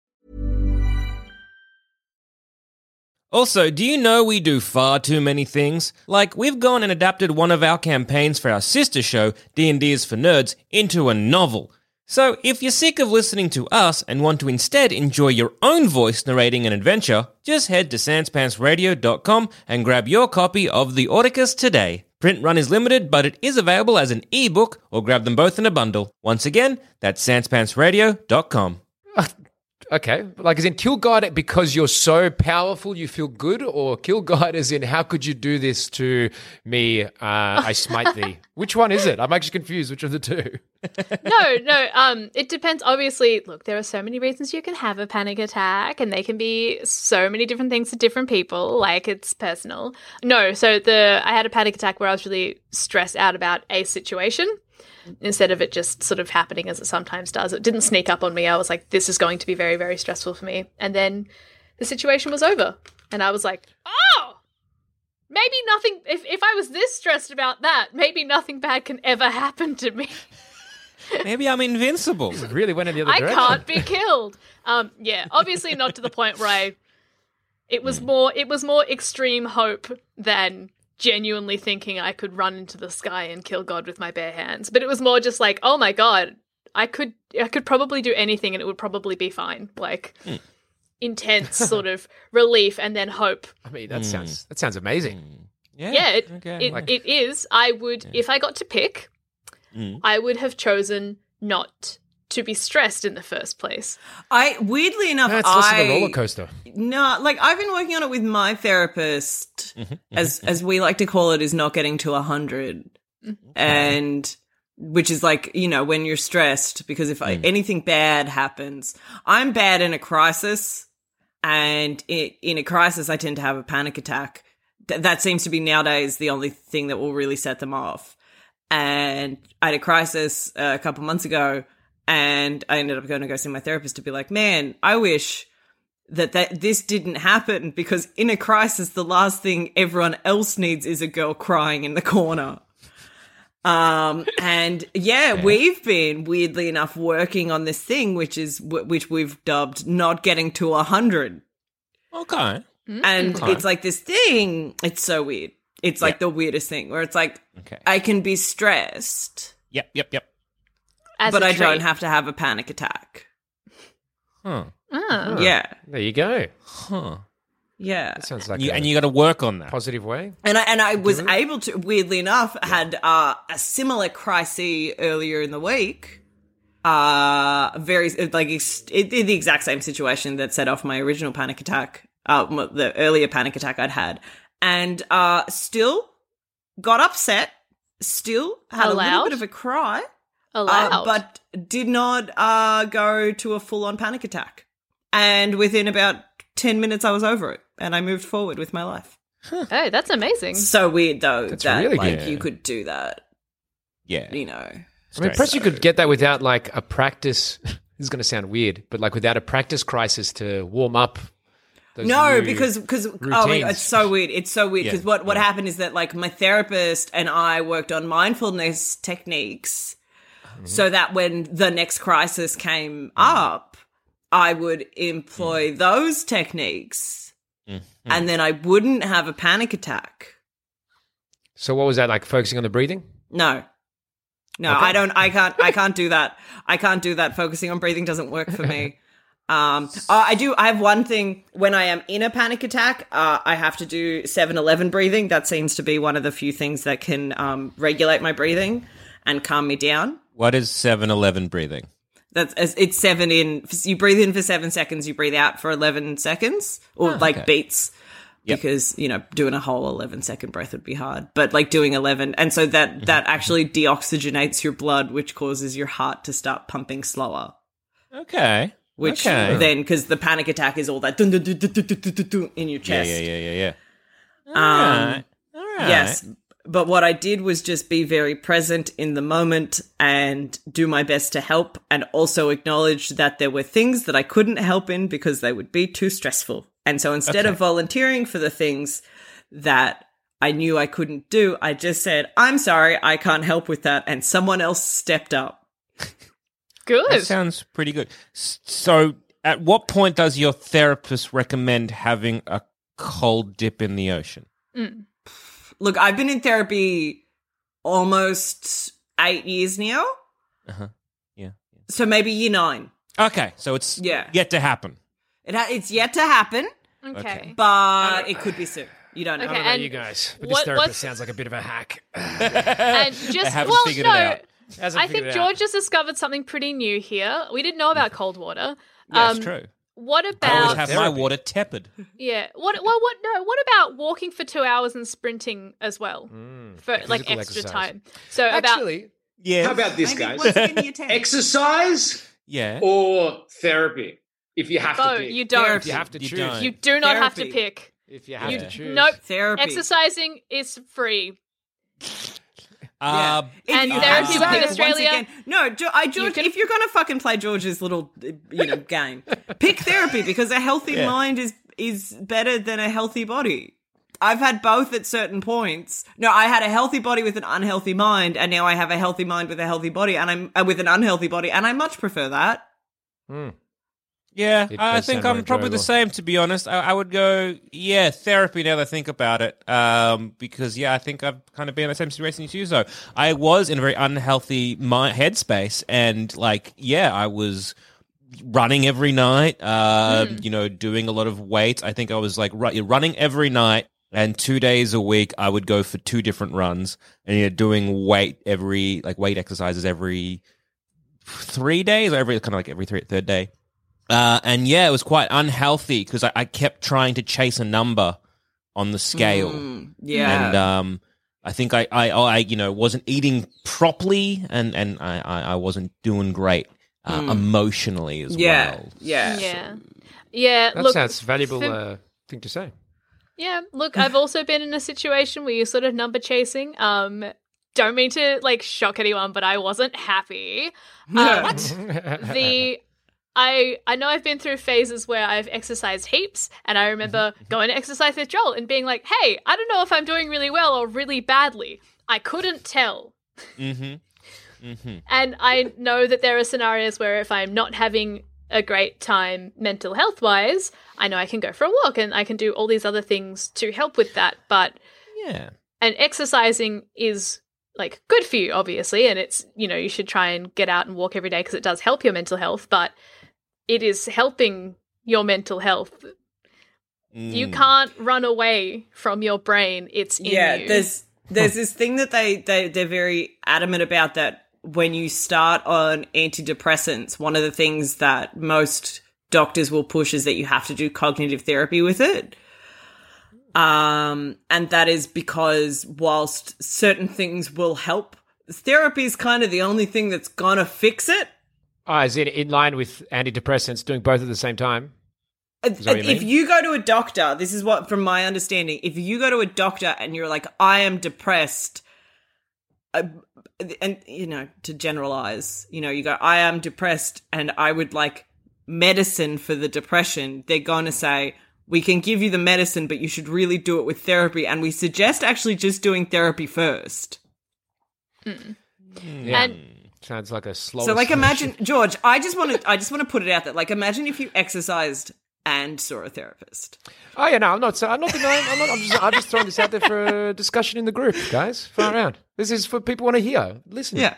Also, do you know we do far too many things? Like, we've gone and adapted one of our campaigns for our sister show, D&D is for Nerds, into a novel. So, if you're sick of listening to us and want to instead enjoy your own voice narrating an adventure, just head to sanspantsradio.com and grab your copy of The Orticus today. Print run is limited, but it is available as an ebook or grab them both in a bundle. Once again, that's sanspantsradio.com. Okay, like as in kill God because you're so powerful you feel good, or kill God as in how could you do this to me? Uh, I smite thee. Which one is it? I'm actually confused. Which of the two? no, no. Um, it depends. Obviously, look, there are so many reasons you can have a panic attack, and they can be so many different things to different people. Like it's personal. No, so the I had a panic attack where I was really stressed out about a situation instead of it just sort of happening as it sometimes does. It didn't sneak up on me. I was like, this is going to be very, very stressful for me. And then the situation was over, and I was like, oh, maybe nothing. If if I was this stressed about that, maybe nothing bad can ever happen to me. Maybe I'm invincible. Really went in the other I direction. I can't be killed. Um, yeah, obviously not to the point where I. It was more. It was more extreme hope than genuinely thinking I could run into the sky and kill God with my bare hands. But it was more just like, oh my god, I could. I could probably do anything and it would probably be fine. Like hmm. intense sort of relief and then hope. I mean, that hmm. sounds that sounds amazing. Hmm. Yeah. Yeah, it, okay. it, Like- it is. I would, if I got to pick, Mm. I would have chosen not to be stressed in the first place. I weirdly enough, That's less of I a roller coaster. No, like I've been working on it with my therapist, mm-hmm. as mm-hmm. as we like to call it, is not getting to a 100 mm-hmm. and which is like you know when you're stressed because if I, anything bad happens, I'm bad in a crisis, and i in a crisis I tend to have a panic attack. Th- that seems to be nowadays the only thing that will really set them off. And I had a crisis uh, a couple months ago, and I ended up going to go see my therapist to be like, man, I wish that, that this didn't happen because in a crisis, the last thing everyone else needs is a girl crying in the corner. Um, and yeah, we've been weirdly enough working on this thing, which is which we've dubbed not getting to a hundred. Okay. And Okay. it's like this thing. It's so weird. It's like the weirdest thing where it's like Okay. I can be stressed, Yep. Yep. Yep. As but a I don't have to have a panic attack. Huh. Ah. Yeah, There you go. Huh. yeah. That sounds like You, a and you got to work on that. positive way. And I, and I was able to, weirdly enough, had uh, a similar crisis earlier in the week. Uh, very like ex- it, the exact same situation that set off my original panic attack. Uh, the earlier panic attack I'd had, and uh, still got upset. Still had a little bit of a cry, Allowed. uh, but did not uh, go to a full on panic attack. And within about ten minutes, I was over it, and I moved forward with my life. oh, that's amazing. So weird though That's that really like good. you could do that, Yeah. you know. I mean, perhaps you could get that without like a practice. this is going to sound weird, but like without a practice crisis to warm up. Those No, new because because oh my. God, it's so weird. It's so weird Yeah, because what what happened is that like my therapist and I worked on mindfulness techniques, Mm-hmm. so that when the next crisis came up, I would employ those techniques, and then I wouldn't have a panic attack. So what was that like? Focusing on the breathing. No. No, I don't I can't I can't do that. I can't do that. Focusing on breathing doesn't work for me. Um uh, I do I have one thing when I am in a panic attack, uh, I have to do 7-11 breathing. That seems to be one of the few things that can um, regulate my breathing and calm me down. What is 7-Eleven breathing? That's it's- 7 in you breathe in for 7 seconds, you breathe out for 11 seconds or like okay. beats. Yep. Because you know, doing a whole 11 second breath would be hard, but like doing 11, and so that that actually deoxygenates your blood, which causes your heart to start pumping slower. Okay. Which okay. then, because the panic attack is all that dun, dun, dun, in your yeah, chest. yeah, yeah, yeah, yeah. Um, Alright. Alright. Yes. But what I did was just be very present in the moment and do my best to help and also acknowledge that there were things that I couldn't help in because they would be too stressful. And so instead of volunteering for the things that I knew I couldn't do, I just said, I'm sorry, I can't help with that. And someone else stepped up. Good. That sounds pretty good. So, at what point does your therapist recommend having a cold dip in the ocean? Mm. Look, I've been in therapy almost eight years now. Uh-huh. Yeah. yeah, So maybe year nine. Okay, so it's Yeah. yet to happen. It ha- it's yet to happen, okay. Okay. but it could be soon. You don't know. I don't know and you guys, but what- this therapist sounds like a bit of a hack. And just haven't well, figured no. it out. Hasn't I think figured it out. George has discovered something pretty new here. We didn't know about cold water. That's Um, true. What about I always about have my water tepid. yeah? What well what no? What about walking for two hours and sprinting as well for like extra exercise. time? So about Yeah. How about this, Maybe guys? once again, year 10. Exercise Yeah. or therapy? If you have no, to pick. you don't. Therapy. you have to You choose. don't. You do not have to pick. if you have You- to choose, Nope. Therapy. Exercising is free. Uh, If And therapy had to in Australia- again- no, Jo- I, George, can- if you're going to fucking play George's little, uh, you know, game, pick therapy because a healthy Yeah. mind is is better than a healthy body. I've had both at certain points. No, I had a healthy body with an unhealthy mind, and now I have a healthy mind with a healthy body, and I'm uh, with an unhealthy body, and I much prefer that. Yeah, It I think I'm probably the same. To be honest, I, I would go, yeah, therapy. Now that I think about it, um, because yeah, I think I've kind of been in the same situation as you. So I was in a very unhealthy mi headspace, and like, yeah, I was running every night. Uh, You know, doing a lot of weight. I think I was like ru- running every night. And two days a week, I would go for two different runs, and you're doing weight every like weight exercises every three days, or every kind of like every three, third day. Uh, and yeah, it was quite unhealthy because I, I kept trying to chase a number on the scale, Yeah. and um, I think I, I, I, you know, wasn't eating properly, and and I, I wasn't doing great uh, emotionally as yeah. well. Yeah. Yeah. Yeah. That look, sounds valuable for- uh, thing to say. Yeah, look, I've also been in a situation where you're sort of number chasing. Um, don't mean to like shock anyone, but I wasn't happy. Um, the I I know I've been through phases where I've exercised heaps, and I remember going to exercise with Joel and being like, "Hey, I don't know if I'm doing really well or really badly. I couldn't tell." Mm-hmm. Mm-hmm. And I know that there are scenarios where if I'm not having a great time mental health wise, I know I can go for a walk and I can do all these other things to help with that. But Yeah. and exercising is like good for you obviously and it's you know you should try and get out and walk every day because it does help your mental health but it is helping your mental health you Mm. can't run away from your brain it's in yeah you there's there's this thing that they, they they're very adamant about that when you start on antidepressants one of the things that most doctors will push is that you have to do cognitive therapy with it. Um and that is because whilst certain things will help therapy is kind of the only thing that's gonna fix it. Ah, is it in line with antidepressants doing both at the same time? you if you go to a doctor, this is what, from my understanding, if you go to a doctor and you're like, I am depressed, uh, and you know, to generalize, you know, you go, I am depressed and I would like medicine for the depression, they're going to say, we can give you the medicine, but you should really do it with therapy. And we suggest actually just doing therapy first. Hmm. Yeah. And- Sounds like a slow. So, like, imagine, George, I just want to, I just want to put it out there. Like, imagine if you exercised and saw a therapist. Oh yeah, no, I'm not. I'm not denying. I'm not. I'm just. I'm just throwing this out there for a discussion in the group, guys. Far around. This is for people want to hear. Listen. Yeah.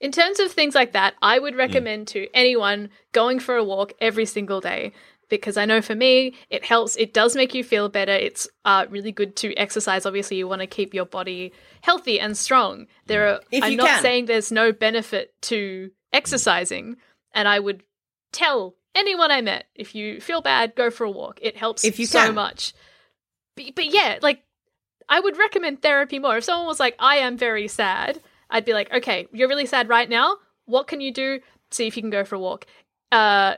In terms of things like that, I would recommend to anyone going for a walk every single day because I know for me it helps. It does make you feel better. It's uh, really good to exercise. Obviously, you want to keep your body healthy and strong. There are. If I'm not can. saying there's no benefit to exercising, and I would tell anyone I met if you feel bad, go for a walk. It helps If you so can. much. But, but yeah, like I would recommend therapy more. If someone was like, I am very sad, I'd be like, okay, you're really sad right now. What can you do? See if you can go for a walk. Uh,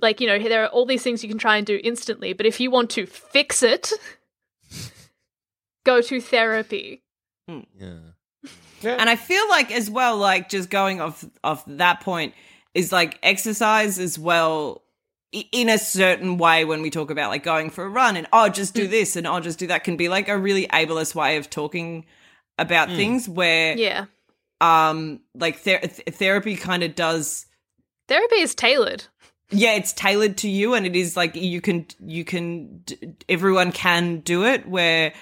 like, you know, there are all these things you can try and do instantly, but if you want to fix it, go to therapy. Yeah. And I feel like as well, like just going off off that point is like exercise as well in a certain way when we talk about like going for a run and oh just do this and oh just do that can be like a really ableist way of talking about things where Yeah. um like ther- th- therapy kind of does Therapy is tailored. yeah it's tailored to you and it is like you can you can d- everyone can do it where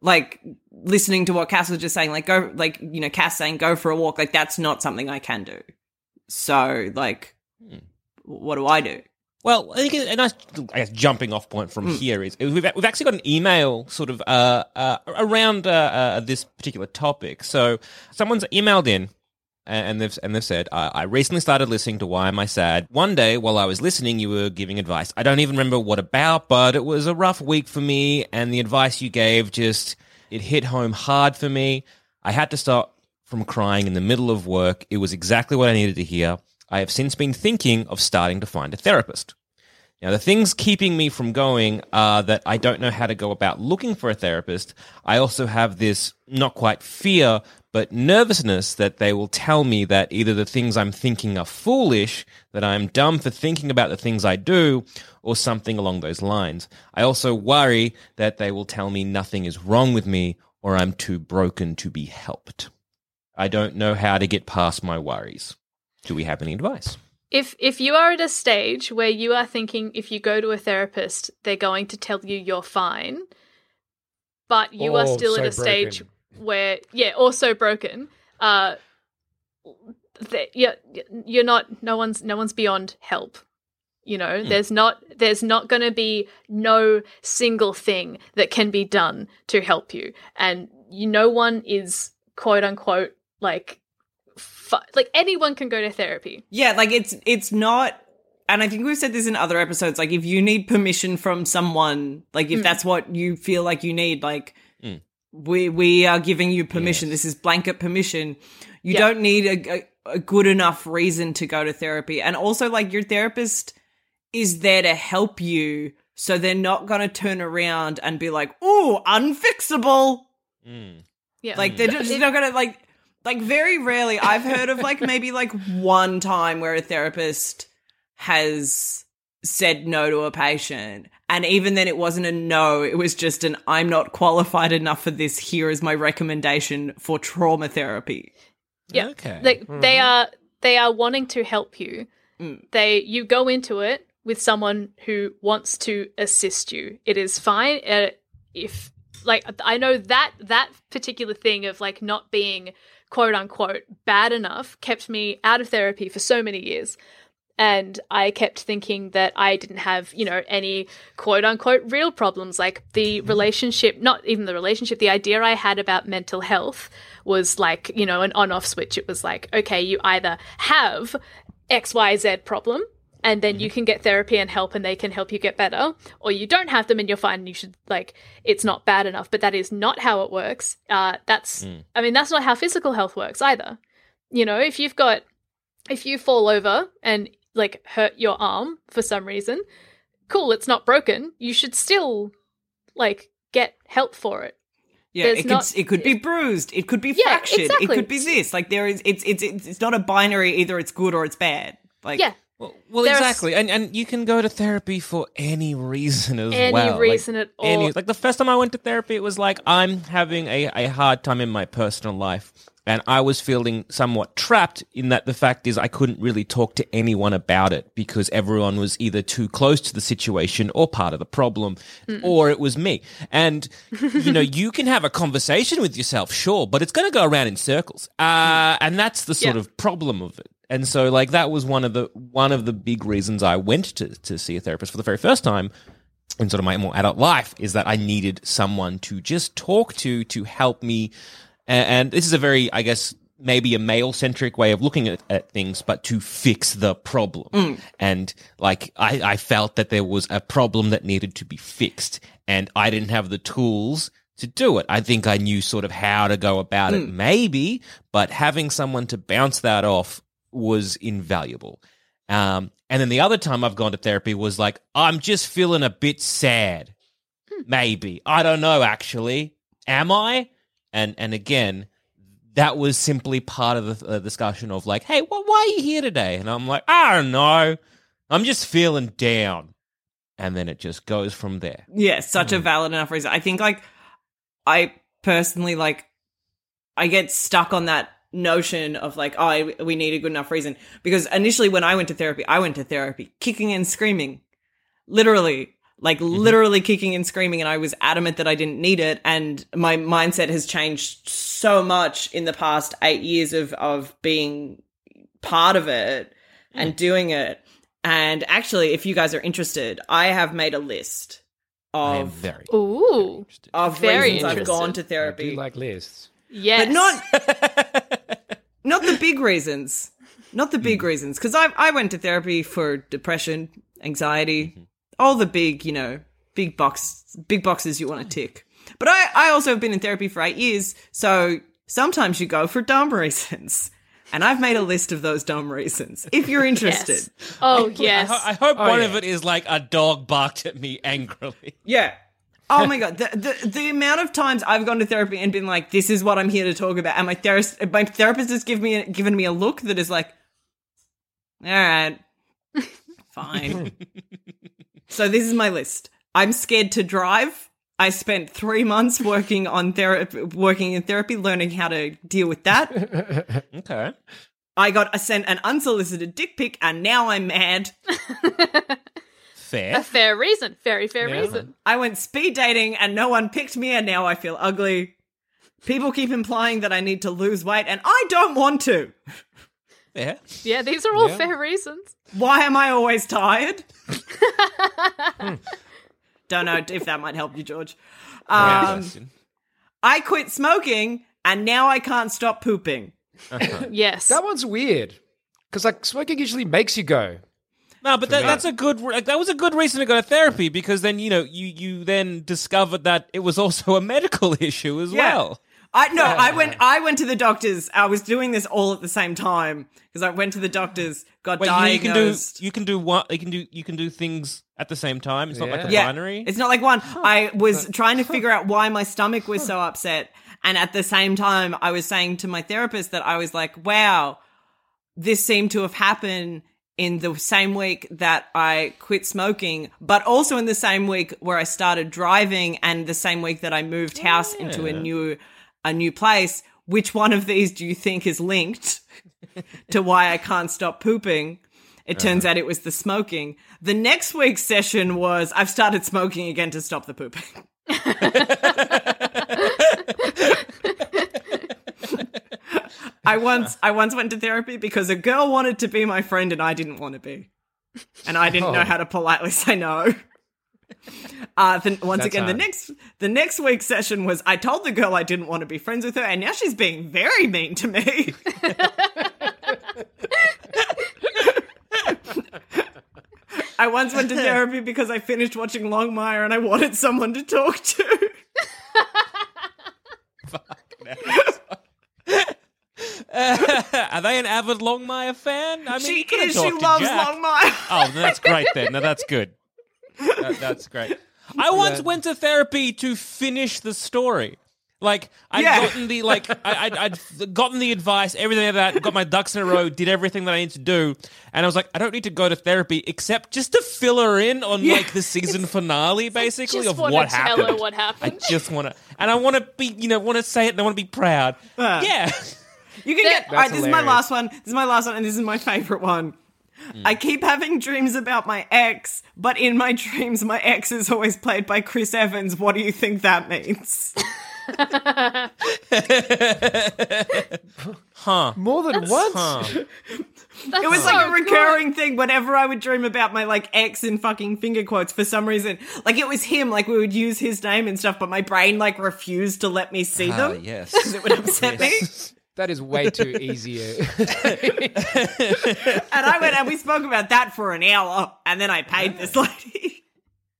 like listening to what Cass was just saying like go like you know Cass saying go for a walk like that's not something I can do so like what do I do Well, I think a nice, I guess, jumping off point from here is we've we've actually got an email sort of uh, uh, around uh, uh, this particular topic. So someone's emailed in. And they've and they've said, I, I recently started listening to Why Am I Sad. One day, while I was listening, you were giving advice. I don't even remember what about, but it was a rough week for me, and the advice you gave just it hit home hard for me. I had to stop from crying in the middle of work. It was exactly what I needed to hear. I have since been thinking of starting to find a therapist. Now, the things keeping me from going are that I don't know how to go about looking for a therapist. I also have this not quite fear, but nervousness that they will tell me that either the things I'm thinking are foolish, that I'm dumb for thinking about the things I do, or something along those lines. I also worry that they will tell me nothing is wrong with me or I'm too broken to be helped. I don't know how to get past my worries. Do we have any advice? If if you are at a stage where you are thinking if you go to a therapist, they're going to tell you you're fine, but you are Oh, still so at a stage broken. where yeah, also broken. Uh, that you're, you're not. No one's no one's beyond help. You know, there's not there's not going to be no single thing that can be done to help you, and you no one is quote unquote like fu- like anyone can go to therapy. Yeah, like it's it's not and I think we've said this in other episodes, like if you need permission from someone, like if mm. that's what you feel like you need, like mm. we we are giving you permission. This is blanket permission. You Yeah. don't need a, a, a good enough reason to go to therapy. And also like your therapist is there to help you. So they're not going to turn around and be like, oh, unfixable." Mm. Yeah, Like they're just not gonna like like very rarely I've heard of like maybe like one time where a therapist has said no to a patient. And even then it wasn't a no, it was just an I'm not qualified enough for this. Here is my recommendation for trauma therapy. Yeah. Okay. Like they are they are wanting to help you. They you go into it with someone who wants to assist you. It is fine uh, if like I know that that particular thing of like not being quote unquote bad enough kept me out of therapy for so many years. And I kept thinking that I didn't have, you know, any quote unquote real problems. Like the mm-hmm. relationship, not even the relationship, the idea I had about mental health was like, you know, an on off switch. It was like, okay, you either have XYZ problem and then you can get therapy and help and they can help you get better, or you don't have them and you're fine and you should, like, it's not bad enough. But that is not how it works. Uh, that's, I mean, that's not how physical health works either. You know, if you've got, if you fall over and like hurt your arm for some reason, cool, it's not broken. You should still like get help for it. Yeah, There's it could not- it could be bruised, it could be Yeah, fractured, it could be this. Like there is it's it's it's it's not a binary either it's good or it's bad. Like Yeah. Well, well There's- exactly, and and you can go to therapy for any reason as Any well. Like, reason at all. Any, like the first time I went to therapy, it was like I'm having a, a hard time in my personal life, and I was feeling somewhat trapped in that the fact is I couldn't really talk to anyone about it because everyone was either too close to the situation or part of the problem, or it was me. And you know, you can have a conversation with yourself, sure, but it's going to go around in circles, uh, and that's the sort Yeah. of problem of it. And so like that was one of the one of the big reasons I went to to see a therapist for the very first time in sort of my more adult life is that I needed someone to just talk to to help me. And, and this is a very I guess maybe a male centric way of looking at, at things but to fix the problem. Mm. And like I, I felt that there was a problem that needed to be fixed and I didn't have the tools to do it. I think I knew sort of how to go about it, mm. maybe, but having someone to bounce that off was invaluable. Um, and then the other time I've gone to therapy was like, I'm just feeling a bit sad. Maybe. I don't know, actually. Am I? And, and again, that was simply part of the uh, discussion of like, hey, wh- why are you here today? And I'm like, I don't know. I'm just feeling down. And then it just goes from there. Yeah, such a valid enough reason. I think like I personally like I get stuck on that notion of like, oh, I- we need a good enough reason. Because initially when I went to therapy, I went to therapy kicking and screaming. Literally. Like mm-hmm. literally kicking and screaming, and I was adamant that I didn't need it. And my mindset has changed so much in the past eight years of of being part of it mm. and doing it. And actually, if you guys are interested, I have made a list of very Ooh. of Very reasons I've gone to I do therapy, like lists. Yes. but not not the big reasons. Not the big hmm. reasons, because I I went to therapy for depression, anxiety, mm-hmm. all the big you know big box big boxes you want to tick. But I I also have been in therapy for eight years, so sometimes you go for dumb reasons. And I've made a list of those dumb reasons. If you're interested, Oh I, yes. ho- I hope Oh, one yeah. of it is like a dog barked at me angrily. yeah. Oh my god, the, the the amount of times I've gone to therapy and been like, "This is what I'm here to talk about," and my therapist, my therapist has given me a, given me a look that is like, "All right, fine." so this is my list. I'm scared to drive. I spent three months working on therapy, working in therapy, learning how to deal with that. Okay. I got a, sent an unsolicited dick pic, and now I'm mad. A Fair. fair reason. Very fair Yeah. reason. I went speed dating and no one picked me and now I feel ugly. People keep implying that I need to lose weight and I don't want to. Fair. Yeah, these are all Yeah. fair reasons. Why am I always tired? don't know if that might help you, George. Um, I quit smoking and now I can't stop pooping. Yes. That one's weird. Because like smoking usually makes you go. No, but that, that's a good. Like, that was a good reason to go to therapy because then you know you you then discovered that it was also a medical issue as Yeah. well. I no, I went. I went to the doctors. I was doing this all at the same time because I went to the doctors, got Wait, you, know, you can do diagnosed. you can do what you can do you can do things at the same time. It's not like a yeah, binary. it's not like one. I was trying to figure out why my stomach was so upset, and at the same time, I was saying to my therapist that I was like, "Wow, this seemed to have happened." In the same week that I quit smoking, but also in the same week where I started driving, and the same week that I moved house into a new, a new place. Which one of these do you think is linked to why I can't stop pooping? It turns uh-huh. out it was the smoking. The next week's session was I've started smoking again to stop the pooping. I once I once went to therapy because a girl wanted to be my friend and I didn't want to be. And I didn't know Oh. how to politely say no. Uh, then once That's again, the next the next week's session was I told the girl I didn't want to be friends with her, and now she's being very mean to me. I once went to therapy because I finished watching Longmire and I wanted someone to talk to. Are they an avid Longmire fan? I mean, she you is. She loves Jack. Longmire. Oh, that's great then. No, that's good. That- that's great. I once went to therapy to finish the story. Like I'd Yeah. gotten the like I, I'd, I'd gotten the advice, everything like that, got my ducks in a row, did everything that I need to do, and I was like, I don't need to go to therapy except just to fill her in on Yeah. like the season finale, basically of what happened. what happened. I just want to, and I want to be, you know, want to say it, and I want to be proud. Uh. yeah, You can get. That's All right, this is my last one. This is my last one, and this is my favorite one. I keep having dreams about my ex, but in my dreams, my ex is always played by Chris Evans. What do you think that means? huh? More than once? Huh. That's It was so like a good. recurring thing. Whenever I would dream about my like ex in fucking finger quotes, for some reason, like it was him. Like we would use his name and stuff, but my brain like refused to let me see Ah, them. yes. because It would upset me. That is way too easy. And I went and we spoke about that for an hour, and then I paid this lady.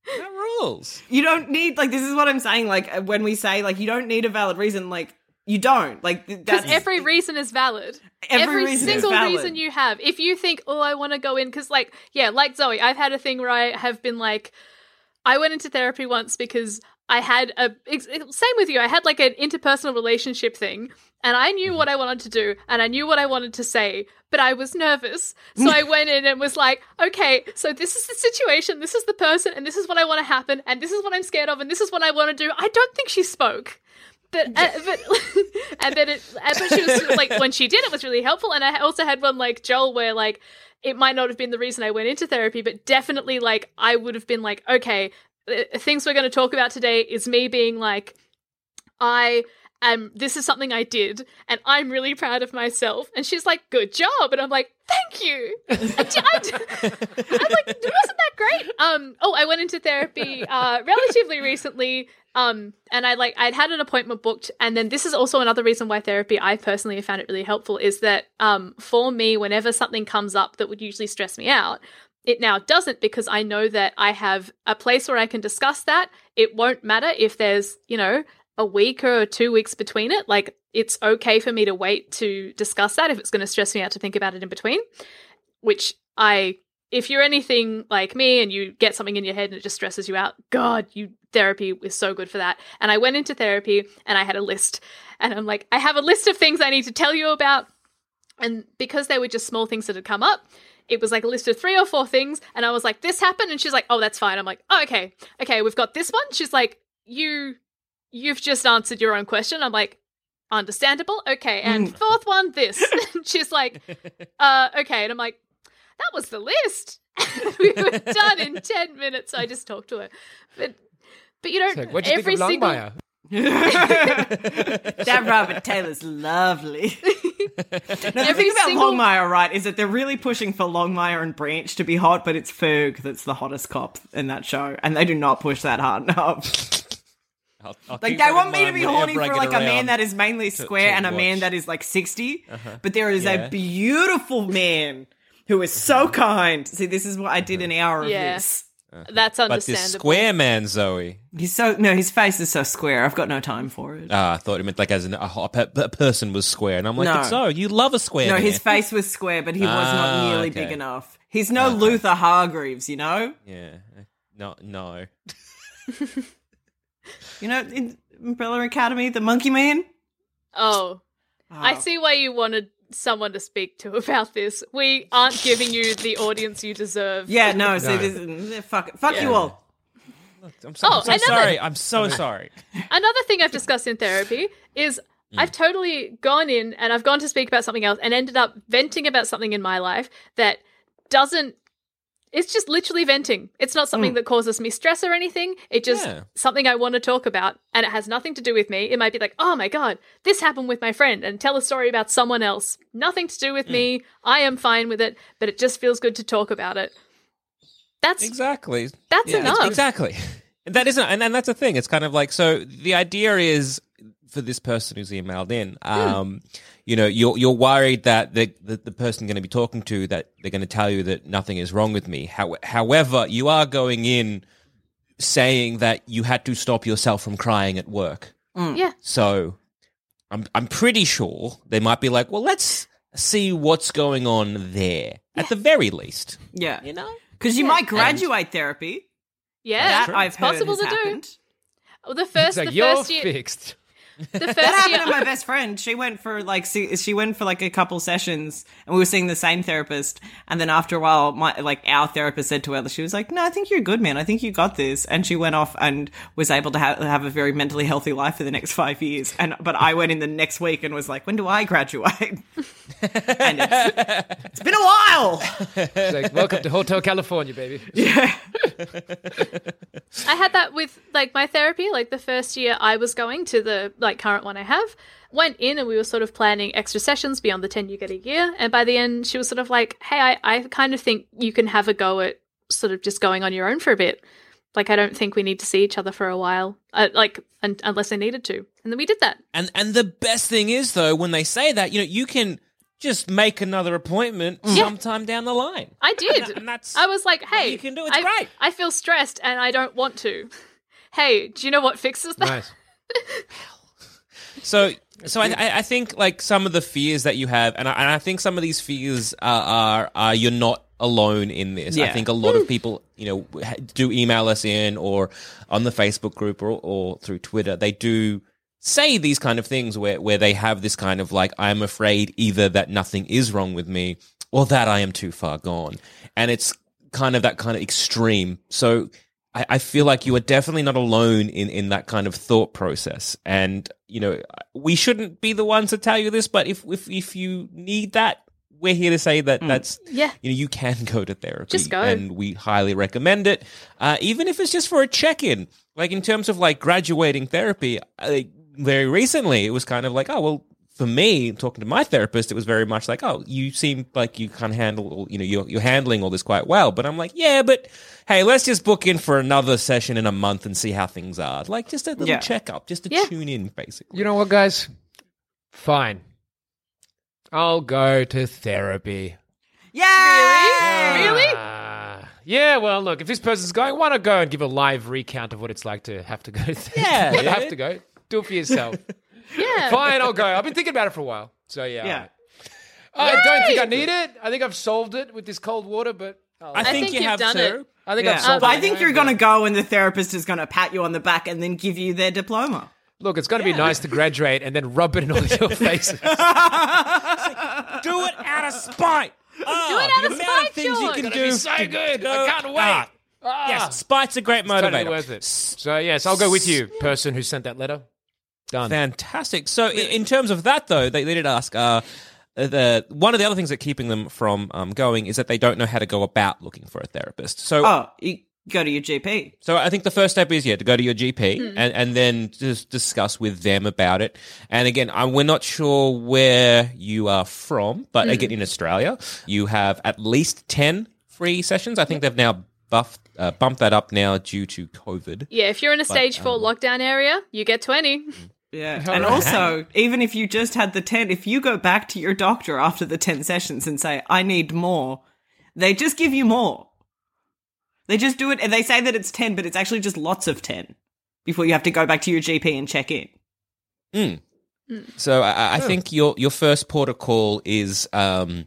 That rules. you don't need like this is what I'm saying. Like when we say like you don't need a valid reason, like you don't. Like th- Because every reason is valid. Every reason is single valid. reason you have. If you think, oh, I want to go in, because, like, yeah, like Zoe, I've had a thing where I have been like, I went into therapy once because I had a, same with you, I had like an interpersonal relationship thing, and I knew what I wanted to do, and I knew what I wanted to say, but I was nervous. So I went in and was like, okay, so this is the situation, this is the person, and this is what I want to happen, and this is what I'm scared of, and this is what I want to do. I don't think she spoke but uh, but and then it but she was like when she did it was really helpful and i also had one like joel where like it might not have been the reason i went into therapy but definitely like i would have been like okay things we're going to talk about today is me being like i am this is something i did and i'm really proud of myself. And she's like good job. And i'm like thank you. I, am like wasn't that great. Um oh i went into therapy uh relatively recently um and i like i'd had an appointment booked and then this is also another reason why therapy i personally have found it really helpful is that um for me whenever something comes up that would usually stress me out it now doesn't because i know that i have a place where i can discuss that it won't matter if there's you know a week or two weeks between it like it's okay for me to wait to discuss that if it's going to stress me out to think about it in between which i if you're anything like me and you get something in your head and it just stresses you out, God, you therapy is so good for that. And I went into therapy and I had a list, and I'm like, I have a list of things I need to tell you about. And because they were just small things that had come up, it was like a list of three or four things. And I was like, this happened. And she's like, oh, that's fine. I'm like, oh, okay. Okay, we've got this one. She's like, you, you've just answered your own question. I'm like, understandable. Okay. And fourth one, this. And she's like, uh, okay. And I'm like, that was the list. we were done in 10 minutes. I just talked to her. But, but you It's don't, like, what'd you every think of single, Longmire? That Robert Taylor's lovely. No, the thing about single- Longmire, right, is that they're really pushing for Longmire and Branch to be hot, but it's Ferg that's the hottest cop in that show, and they do not push that hard enough. I'll, I'll Like they want me to be horny for like a man that is mainly square to and a man that is like 60 but there is Yeah. a beautiful man who is so kind. See, this is what I did an hour of Yeah. This. that's But understandable. this square man, Zoe. He's so no, his face is so square. I've got no time for it. Ah, I thought it meant like as in a, a, pe- a person was square, and I'm like, No. so you love a square. no, man. his face was square, but he was Ah, not nearly okay. big enough. He's no Luther Hargreeves, you know. Yeah, no, no. You know, in Umbrella Academy, the Monkey Man. oh, I see why you wanted someone to speak to about this. We aren't giving you the audience you deserve. Yeah, no. See, No. this, fuck, fuck you all. I'm so, Oh, I'm so another- sorry. I'm so sorry. Another thing I've discussed in therapy is Hmm. I've totally gone in and I've gone to speak about something else and ended up venting about something in my life that doesn't. It's just literally venting. It's not something that causes me stress or anything. It's just. Yeah. something I want to talk about and it has nothing to do with me. It might be like, oh my God, this happened with my friend and tell a story about someone else. Nothing to do with Hmm. me. I am fine with it, but it just feels good to talk about it. That's Exactly. that's Yeah, enough. Exactly. That isn't, and, and that's the thing. It's kind of like so. The idea is for this person who's emailed in. Um, you know, you're you're worried that the the, the person going to be talking to that they're going to tell you that nothing is wrong with me. How, however, you are going in saying that you had to stop yourself from crying at work. Yeah. So I'm I'm pretty sure they might be like, well, let's see what's going on there at the very least. Yeah, You know. because you might graduate therapy. Yeah. that I've it's heard possible has to do. happened. Well, the first It's like the you're first year fixed. The first That year happened to my best friend. She went for like she went for like a couple sessions, and we were seeing the same therapist. And then after a while, my like our therapist said to her, she was like, "No, I think you're good, man. I think you got this." And she went off and was able to ha- have a very mentally healthy life for the next five years. And but I went in the next week and was like, "When do I graduate?" and it's, it's been a while. It's like, welcome to Hotel California, baby. Yeah. I had that with like my therapy. Like the first year I was going to the like current one I have, went in and we were sort of planning extra sessions beyond the ten you get a year. And by the end, she was sort of like, "Hey, I, I kind of think you can have a go at sort of just going on your own for a bit. Like I don't think we need to see each other for a while, uh, like un- unless I needed to." And then we did that. And and the best thing is though, when they say that, you know, you can just make another appointment sometime down the line. I did. And, and that's I was like, "Hey, you can do. It's I, great." I feel stressed and I don't want to." Hey, do you know what fixes that? Nice. So, so I, I- think like some of the fears that you have, and I, and I think some of these fears are, are, are you're not alone in this. I think a lot of hmm. people, you know, do email us in or on the Facebook group or, or through Twitter. They do say these kind of things where, where they have this kind of like, I'm afraid either that nothing is wrong with me or that I am too far gone. And it's kind of that kind of extreme. So I, I feel like you are definitely not alone in, in that kind of thought process. And, you know, we shouldn't be the ones to tell you this, but if, if, if you need that, we're here to say that that's, Yeah. you know, you can go to therapy. Just go. And we highly recommend it. Uh, even if it's just for a check in. Like in terms of like graduating therapy, like very recently, it was kind of like, oh, well, for me, talking to my therapist, it was very much like, oh, you seem like you can handle, you know, you're, you're handling all this quite well. But I'm like, yeah, but hey, let's just book in for another session in a month and see how things are. Like just a little Yeah. checkup, just to Yeah. tune in, basically. You know what, guys? Fine. I'll go to therapy. Yeah. Really? Ah, yeah, well, look, if this person's going, why not go and give a live recount of what it's like to have to go to therapy? Yeah, You yeah. have to go. Do it for yourself. Yeah. Fine, I'll go. I've been thinking about it for a while. So, yeah. Yeah. I don't think I need it. I think I've solved it with this cold water, but I think, think you you've have done to. it. I think Yeah. I've solved I it. think you're going to go and the therapist is going to pat you on the back and then give you their diploma. Look, it's going to be nice to graduate and then rub it in all your faces. Do it out of spite. Oh, Do it out the of amount spite, of things you George. can Gonna do. be so to good. go- I can't wait. Ah. Ah. Yes, spite's a great motivator. totally worth it. So yes, I'll go with you, person who sent that letter. Done. Fantastic. So, i- in terms of that, though, they, they did ask. Uh, the one of the other things that keeping them from um, going is that they don't know how to go about looking for a therapist. So, Oh, you go to your GP. so I think the first step is yeah to go to your GP and, and then just discuss with them about it. And again, I, we're not sure where you are from, but again, in Australia, you have at least ten free sessions. I think they've now buffed uh, bumped that up now due to COVID. Yeah, if you're in a stage four um, lockdown area, you get 20. Yeah. And also, even if you just had the 10, if you go back to your doctor after the 10 sessions and say, I need more, they just give you more. They just do it and they say that it's 10, but it's actually just lots of 10 before you have to go back to your GP and check in. So I, I think your your first port of call is um,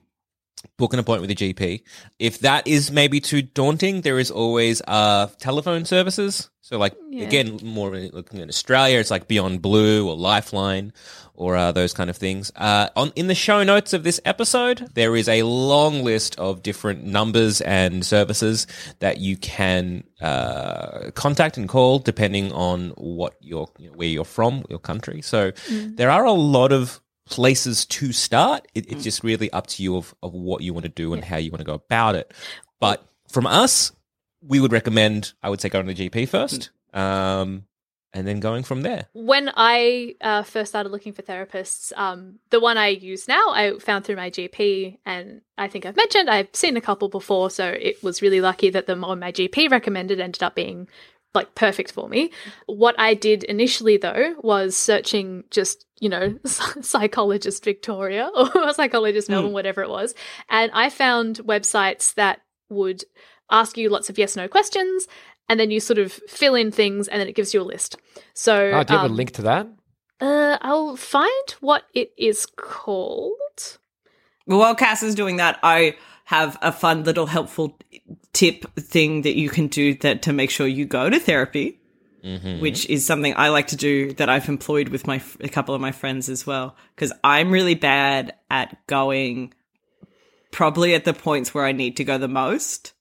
book an appointment with your GP. If that is maybe too daunting, there is always uh, telephone services. So like again, more looking at Australia, it's like Beyond Blue or Lifeline or uh, those kind of things. Uh, on in the show notes of this episode, there is a long list of different numbers and services that you can uh, contact and call depending on what you're, you know, where you're from, your country. So there are a lot of places to start. It, it's just really up to you of, of what you want to do and how you want to go about it. But from us, we would recommend, I would say, going to the GP first, um, and then going from there. when I uh, first started looking for therapists, um, the one I use now I found through my GP, and I think I've mentioned I've seen a couple before, so it was really lucky that the one my GP recommended ended up being like perfect for me. What I did initially though was searching just you know psychologist Victoria or psychologist Melbourne, whatever it was, and I found websites that would ask you lots of yes no questions. And then you sort of fill in things, and then it gives you a list. So, Oh, do you have um, a link to that? uh, I'll find what it is called. Well, while Cass is doing that, I have a fun little helpful tip thing that you can do that to make sure you go to therapy, which is something I like to do that I've employed with my a couple of my friends as well. Because I'm really bad at going, probably at the points where I need to go the most.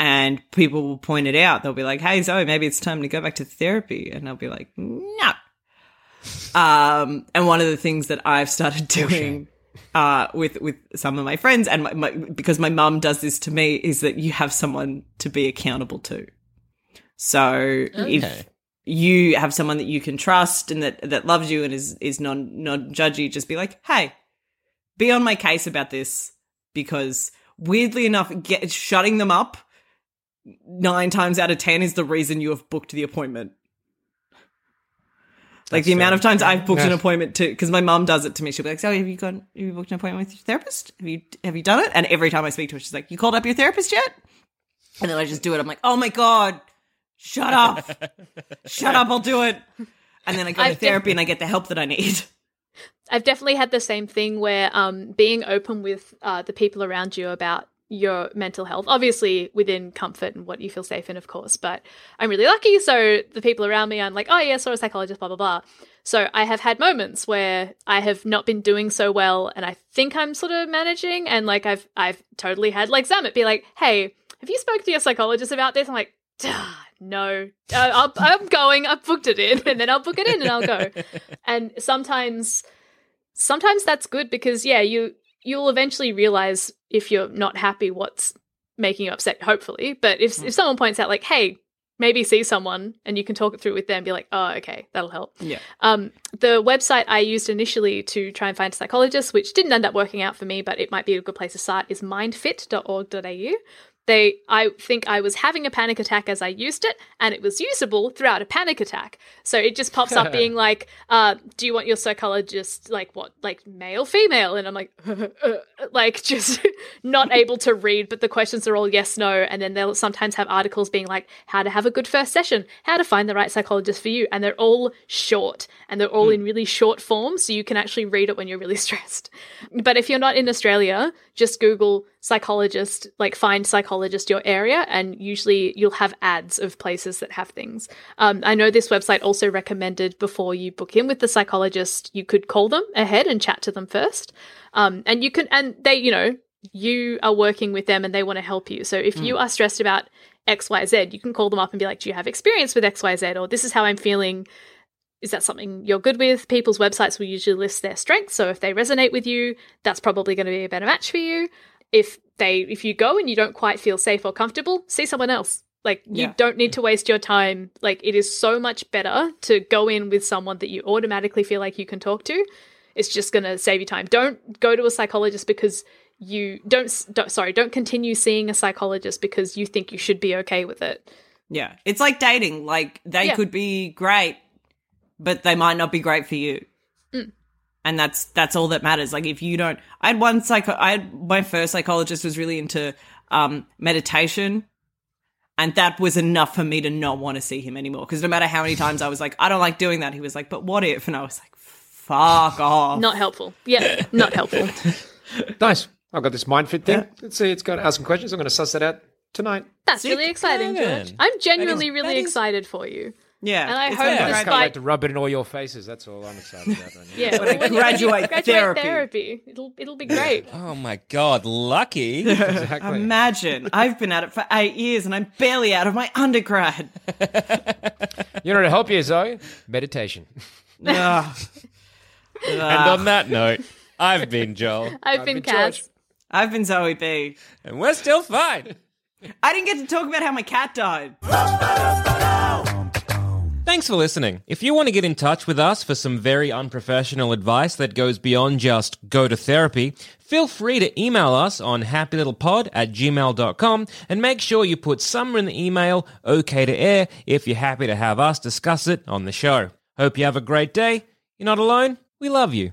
And people will point it out. They'll be like, "Hey Zoe, maybe it's time to go back to therapy," and I'll be like, "No." Um, and one of the things that I've started doing uh, with with some of my friends and my, my, because my mum does this to me is that you have someone to be accountable to. So if you have someone that you can trust and that that loves you and is is non non judgy, just be like, hey, be on my case about this because weirdly enough, get shutting them up nine times out of ten is the reason you have booked the appointment. Like the amount of times I've booked an appointment to, because my mum does it to me. She'll be like, "So have you gone? Have you booked an appointment with your therapist? Have you have you done it?" And every time I speak to her, she's like, "You called up your therapist yet?" And then I just do it. I'm like, "Oh my god, shut up, shut up! I'll do it." And then I go to I've therapy and I get the help that I need. I've definitely had the same thing where um, being open with uh, the people around you about your mental health, obviously within comfort and what you feel safe in, of course. But I'm really lucky. So the people around me, I'm like, oh, yeah, saw a psychologist, blah, blah, blah. So I have had moments where I have not been doing so well and I think I'm sort of managing. And like I've, I've totally had like Zammit be like, hey, have you spoke to your psychologist about this? I'm like, "Ah, no, uh, I'll, I'm going. I've booked it in, and then I'll book it in, and I'll go. And sometimes, sometimes that's good because yeah, you you'll eventually realize if you're not happy what's making you upset. Hopefully, but if if someone points out like, hey, maybe see someone, and you can talk it through with them, be like, oh, okay, that'll help. Yeah. Um, the website I used initially to try and find a psychologist, which didn't end up working out for me, but it might be a good place to start, is mindfit.org.au. They, I think I was having a panic attack as I used it, and it was usable throughout a panic attack. So it just pops up being like, uh, "Do you want your psychologist like what, like male, female?" And I'm like, like just not able to read, but the questions are all yes, no, and then they'll sometimes have articles being like, "How to have a good first session," "How to find the right psychologist for you," and they're all short and they're all in really short form, so you can actually read it when you're really stressed. But if you're not in Australia, just Google psychologist, like find psychologist your area, and usually you'll have ads of places that have things. Um, I know this website also recommended before you book in with the psychologist, you could call them ahead and chat to them first. Um, and you can, and they, you know, you are working with them and they want to help you. So if you are stressed about XYZ, you can call them up and be like, Do you have experience with XYZ? Or this is how I'm feeling. Is that something you're good with? People's websites will usually list their strengths. So if they resonate with you, that's probably going to be a better match for you. If they if you go and you don't quite feel safe or comfortable, see someone else. Like you Yeah. don't need to waste your time. Like it is so much better to go in with someone that you automatically feel like you can talk to. It's just going to save you time. Don't go to a psychologist because you don't, don't sorry, don't continue seeing a psychologist because you think you should be okay with it. Yeah. It's like dating. Like they Yeah. could be great, but they might not be great for you. And that's that's all that matters. Like if you don't I had one psycho I had my first psychologist was really into um meditation. And that was enough for me to not want to see him anymore. Because no matter how many times I was like, I don't like doing that, he was like, but what if? And I was like, fuck off. Not helpful. Yeah, not helpful. Nice. I've got this MindFit thing. Let's see. It's got ask some questions. I'm going to suss that out tonight. That's really exciting. George. I'm genuinely That is- really that is- excited for you. Yeah. And I it's hope gonna be Yeah, I this great. just can't wait to rub it in all your faces. That's all I'm excited about. Right now. Yeah, When I when graduate graduate therapy. therapy. It'll it'll be great. Oh my god, lucky. Exactly. Imagine I've been at it for eight years and I'm barely out of my undergrad. You know to help you, Zoe? Meditation. Ugh. and on that note, I've been Joel, I've been been George. I've been Zoe B. and we're still fine. I didn't get to talk about how my cat died. Thanks for listening. If you want to get in touch with us for some very unprofessional advice that goes beyond just go to therapy, feel free to email us on happylittlepod at gmail.com and make sure you put somewhere in the email okay to air if you're happy to have us discuss it on the show. Hope you have a great day. You're not alone. We love you.